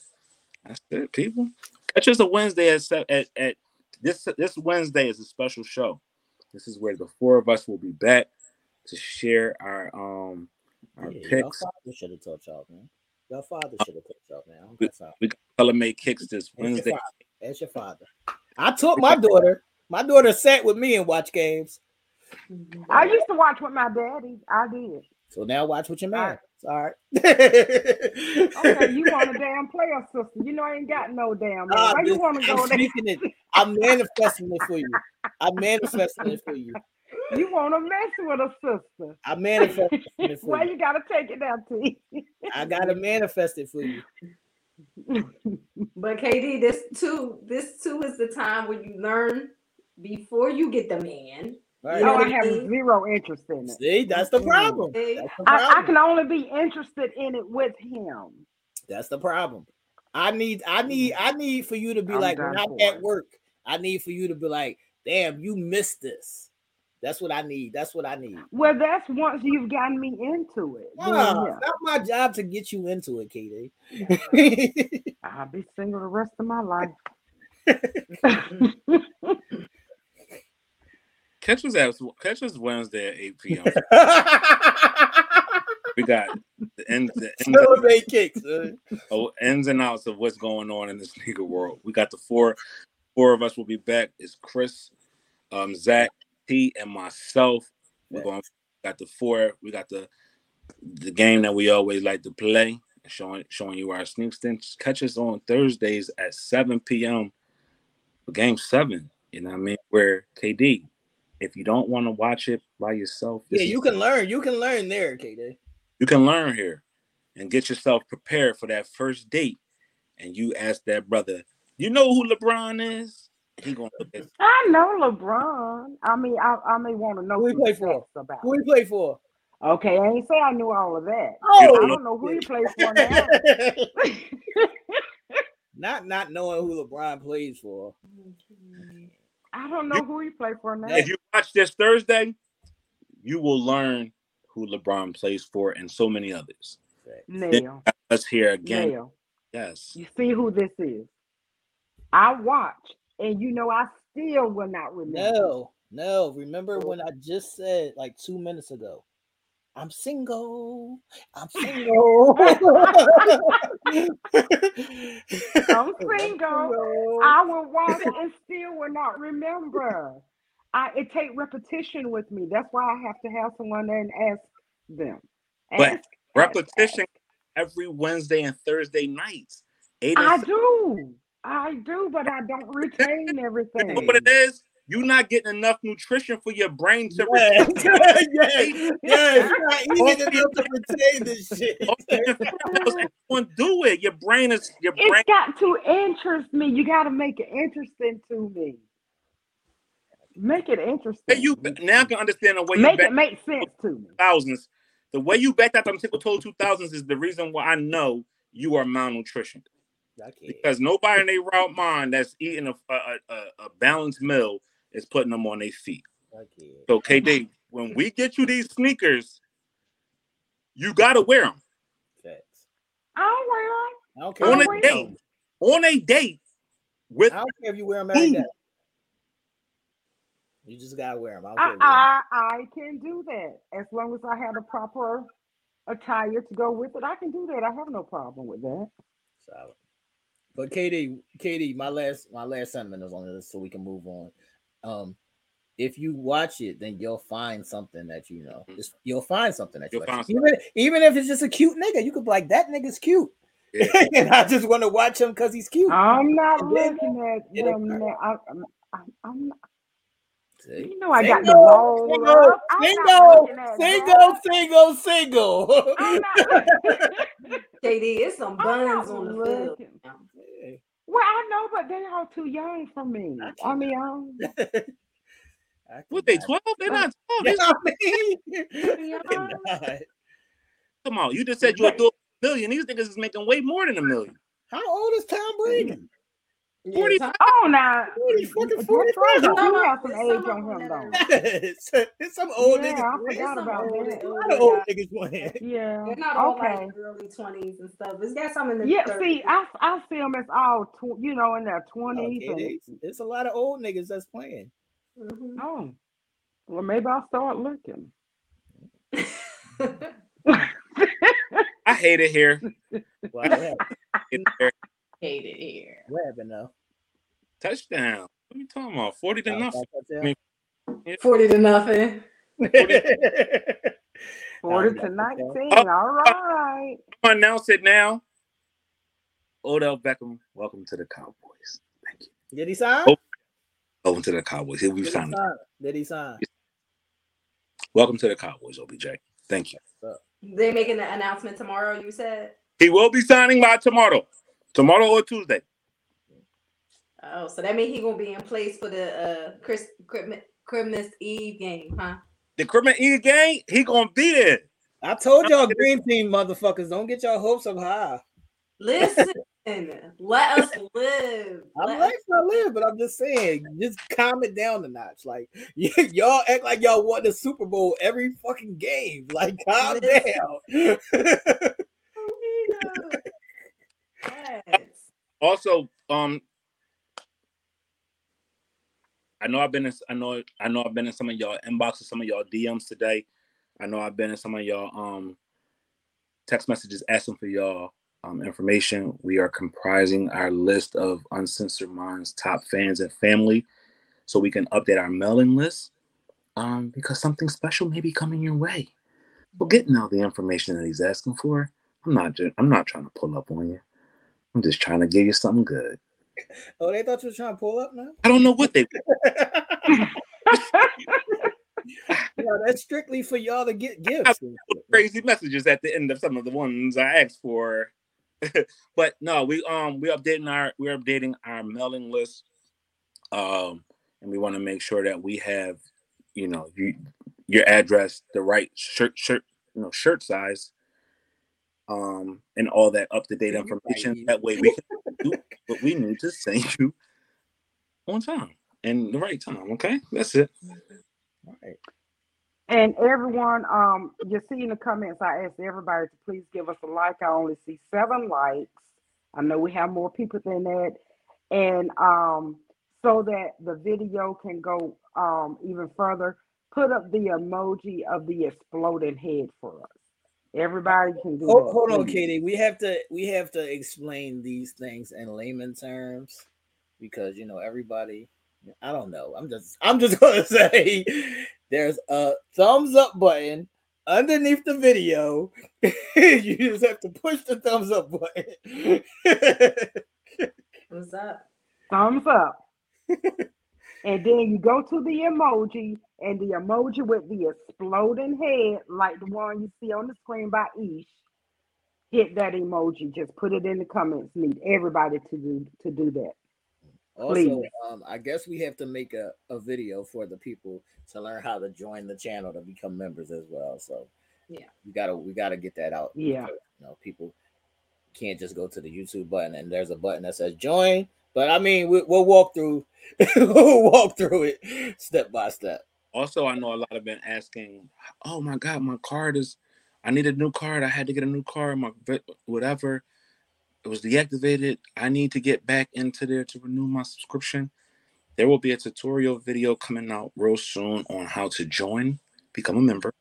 that's it, people. Catch us a Wednesday at se- at, at this this Wednesday is a special show. This is where the four of us will be back to share our um our Yeah, picks. father should have taught y'all, man. Y'all father should have taught y'all, man. I We, time. we got TaylorMade Kicks this Wednesday. That's Ask your father. I taught my daughter. My daughter sat with me and watched games. I used to watch with my daddy. I did. So now watch with your man. It's all right. Okay, you want a damn player, sister? You know I ain't got no damn. Man. Ah, Why you want to I'm go there? it. I'm manifesting it for you. I'm manifesting it for you. You want to mess with a sister? I'm manifesting it for Why you. you gotta take it down, T? I gotta manifest it for you. But KD, this too, this too is the time when you learn before you get the man. Right. You know Oh, I I have mean? zero interest in it. See, that's the mm-hmm. problem. That's the I, I can only be interested in it with him. That's the problem. I need, I need, I need for you to be I'm like, when I'm at work, I need for you to be like, damn, you missed this. That's what I need. That's what I need. Well, that's once you've gotten me into it. then Nah, yeah. it's not my job to get you into it, KD. I'll be single the rest of my life. Catch us at catch us Wednesday at 8 p.m. we got the ends, the ends, Celebrate cakes. uh. oh, ins and outs of what's going on in this nigga world. We got the four, four of us will be back. It's Chris, um, Zach, T, and myself. We're going. Got the four. We got the the game that we always like to play, showing showing you our sneak stints. Catch us on Thursdays at 7 p.m. for Game Seven. You know what I mean? Where KD, if you don't want to watch it by yourself, Yeah, you can learn. You can learn there, KD. you can learn here and get yourself prepared for that first date. And you ask that brother, you know who LeBron is? He gonna look at I know LeBron. I mean, I, I may want to know Who he some play for? about. Who he play for? Okay, I ain't say I knew all of that. Oh! I don't know who he plays for now. not not knowing who LeBron plays for. I don't know who he plays for now. if you watch this Thursday, you will learn who LeBron plays for and so many others. Then Nail, Let's hear again. nail. Yes. You see who this is? I watch, and you know I still will not remember. No, no. Remember oh. when I just said like two minutes ago, I'm single. I'm single. I'm single. I will watch and still will not remember. I it take repetition with me. That's why I have to have someone there and ask them. But Ask, repetition every Wednesday and Thursday nights. I do. I do, but I don't retain You know everything. what it is? You're not getting enough nutrition for your brain to Yeah, retain. yeah, yeah. It's not easy enough to retain this shit. Don't do it. Your brain is your brain. It's got to interest me. You got to make it interesting to me. Make it interesting. You now I can understand the way make you it make sense to me. thousands The way you backed out them Tickle Toe 2000s is the reason why I know you are malnutritioned. Because nobody in their right mind that's eating a, a, a, a balanced meal is putting them on their feet. So KD, when we get you these sneakers, you gotta wear them I'll wear them. I on a you- date. On a date with I don't care if you wear them every Ooh. day. You just gotta wear them. I don't. I, if you wear uh, 'em. I I can do that as long as I have the proper attire to go with it. I can do that. I have no problem with that. Solid. But KD, KD, my last my last sentiment is on this, so we can move on. Um, if you watch it, then you'll find something that you know. Just you'll find something that you You'll like. find Even, even if it's just a cute nigga, you could be like, that nigga's cute. Yeah. and I just want to watch him because he's cute. I'm not looking at it'll them. I, I'm, I'm, I'm not, See? you know I got the Single, single, up. I'm not single, single, single, single. I'm not, JD, it's some buns on the field. Looking. Well, I know, but they are too young for me. I mean, I'm, um what they 12? They're not 12. Yeah, They- I mean, young. God. Come on, you just said you'll do a million. These niggas is making way more than a million. How old is Tom Brady? Yeah, 40 Tom- oh, now. Forty, fucking That's forty-five. Some do have some some age on him, though. are- it's, it's some old Yeah, niggas. I forgot some about old- that. A old old niggas playing. Yeah. They're not all Okay. like early twenties and stuff. It's got some in the Yeah, 30s. see, I I see them as all tw- you know in their twenties. Okay, and it's a lot of old niggas that's playing. Mhm. oh, well, maybe I'll start looking. I hate it here. Wow, what happened? Hate it here. Hate it here. What happened now? Touchdown. What are you talking about? 40 to nothing. Touchdown? Forty to nothing. Forty to nineteen. Oh, All oh. right. I'm announce it now. Odell Beckham, welcome to the Cowboys. Thank you. Did he sign? Oh, Welcome to the Cowboys. Here we've Did he signed. sign? Did he sign? Welcome to the Cowboys, OBJ. Thank you. They making the announcement tomorrow. You said. He will be signing by tomorrow. Tomorrow or Tuesday. Oh, so that means he gonna be in place for the uh Chris Christmas, Christmas Eve game, huh? The Christmas Eve game, he gonna be there. I told y'all, green team motherfuckers, don't get your hopes up high. Listen, let us live. I'm Let like us- live, but I'm just saying, just calm it down a notch. Like y- y'all act like y'all won the Super Bowl every fucking game. Like calm Listen. down. Yes. Also, um, I know I've been in, I know I know I've been in some of y'all inboxes, some of y'all DMs today. I know I've been in some of y'all um text messages asking for y'all um, information. We are comprising our list of Uncensored Minds top fans and family, so we can update our mailing list. Um, because something special may be coming your way. We're getting all the information that he's asking for. I'm not I'm not trying to pull up on you. I'm just trying to give you something good. oh, they thought you were trying to pull up now? I don't know what they no, that's strictly for y'all to get gifts. crazy messages at the end of some of the ones I asked for. but no, we um we updating our we're updating our mailing list. Um and we want to make sure that we have, you know, you your address, the right shirt shirt, you know, shirt size. Um and all that up to date information. That way we can do what we need to send you on time and the right time. Okay, that's it. All right. And everyone, um, you see in the comments, I asked everybody to please give us a like. I only see seven likes. I know we have more people than that. And um, so that the video can go um, even further, put up the emoji of the exploding head for us. Everybody can do Hold, that. hold on. KD. We have to we have to explain these things in layman terms because you know everybody. I don't know. I'm just I'm just gonna say there's a thumbs up button underneath the video. you just have to push the thumbs up button. What's up? Thumbs up. And then you go to the emoji, and the emoji with the exploding head, like the one you see on the screen by Ish, hit that emoji. Just put it in the comments. Need everybody to do to do that. Also, um, I guess we have to make a, a video for the people to learn how to join the channel to become members as well. So Yeah. we gotta we gotta get that out. Yeah. You know, people can't just go to the YouTube button and there's a button that says join. But I mean, we, we'll walk through, we'll walk through it step by step. Also, I know a lot have been asking, "Oh my God, my card is. I need a new card. I had to get a new card. My whatever, it was deactivated. I need to get back into there to renew my subscription." There will be a tutorial video coming out real soon on how to join, become a member,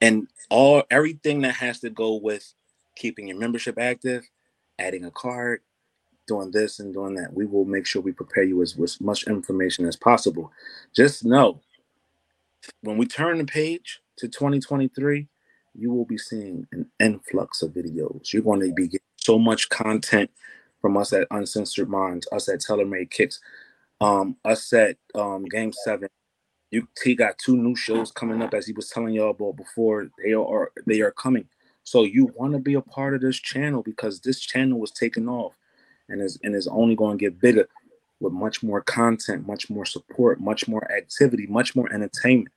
and all everything that has to go with keeping your membership active, adding a card, doing this and doing that. We will make sure we prepare you as with much information as possible. Just know when we turn the page to 2023, you will be seeing an influx of videos. You're going to be getting so much content from us at Uncensored Minds, us at TaylorMade Kicks, um, us at um, Game Seven. You he got two new shows coming up, as he was telling y'all about before. They are they are coming. So you want to be a part of this channel because this channel was taking off, and is and is only going to get bigger with much more content, much more support, much more activity, much more entertainment.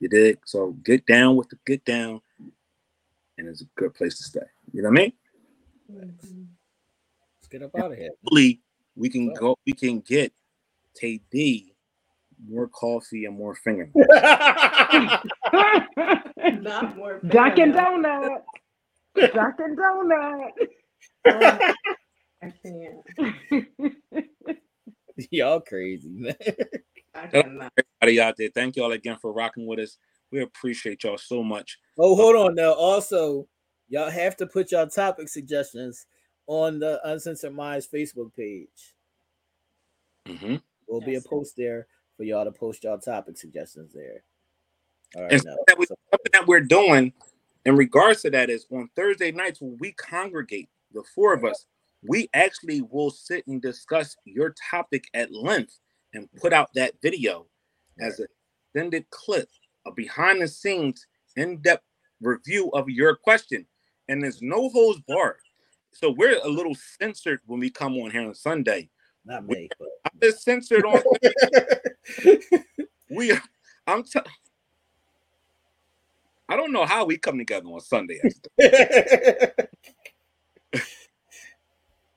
You dig? So get down with the get down, and it's a good place to stay. You know what I mean? Let's get up out of here. Hopefully, we can go. We can get Tay D more coffee and more finger. Not more. Dunkin' fingernails. Donut. Dunkin' Donut. I can't. Y'all crazy, man. I cannot. Everybody out there, thank y'all again for rocking with us. We appreciate y'all so much. Oh, hold on now. Also, y'all have to put y'all topic suggestions on the Uncensored Minds Facebook page. Mhm. Will be a post there for y'all to post y'all topic suggestions there. All right, And now, something that, we, so- something that we're doing in regards to that is on Thursday nights when we congregate, the four of us, we actually will sit and discuss your topic at length and put out that video as an extended clip, a behind the scenes, in depth review of your question. And there's no holds barred. So we're a little censored when we come on here on Sunday. not me, but I'm just censored on we are I'm t- I don't know how we come together on Sunday.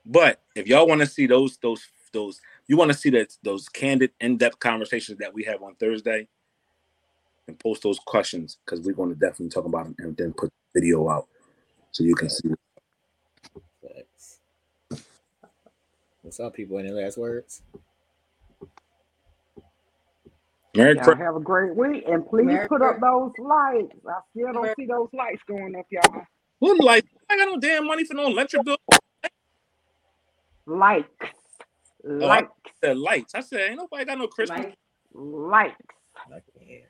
But if y'all want to see those those those you want to see that those candid in-depth conversations that we have on Thursday and post those questions because we're going to definitely talk about them and then put the video out so you can see Facts. What's up, people? Any last words? Merry Y'all Christmas. have a great week, and please Merry put up those lights. I still don't Merry- see those lights going up, y'all. Who like I got no damn money for no electric bill. Likes, oh, I likes, said lights. I said ain't nobody got no Christmas. Like, likes. I can't,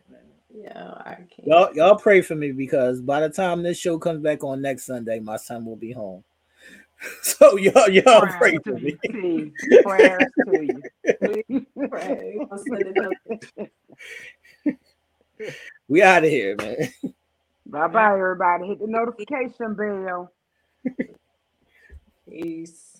yeah, I can't. Y'all, y'all pray for me because by the time this show comes back on next Sunday, my son will be home. So y'all, y'all pray Prayers for to me. you, T. Prayers to you. Pray. I'll send it up. We out of here, man. Bye bye, everybody. Hit the notification bell. Peace.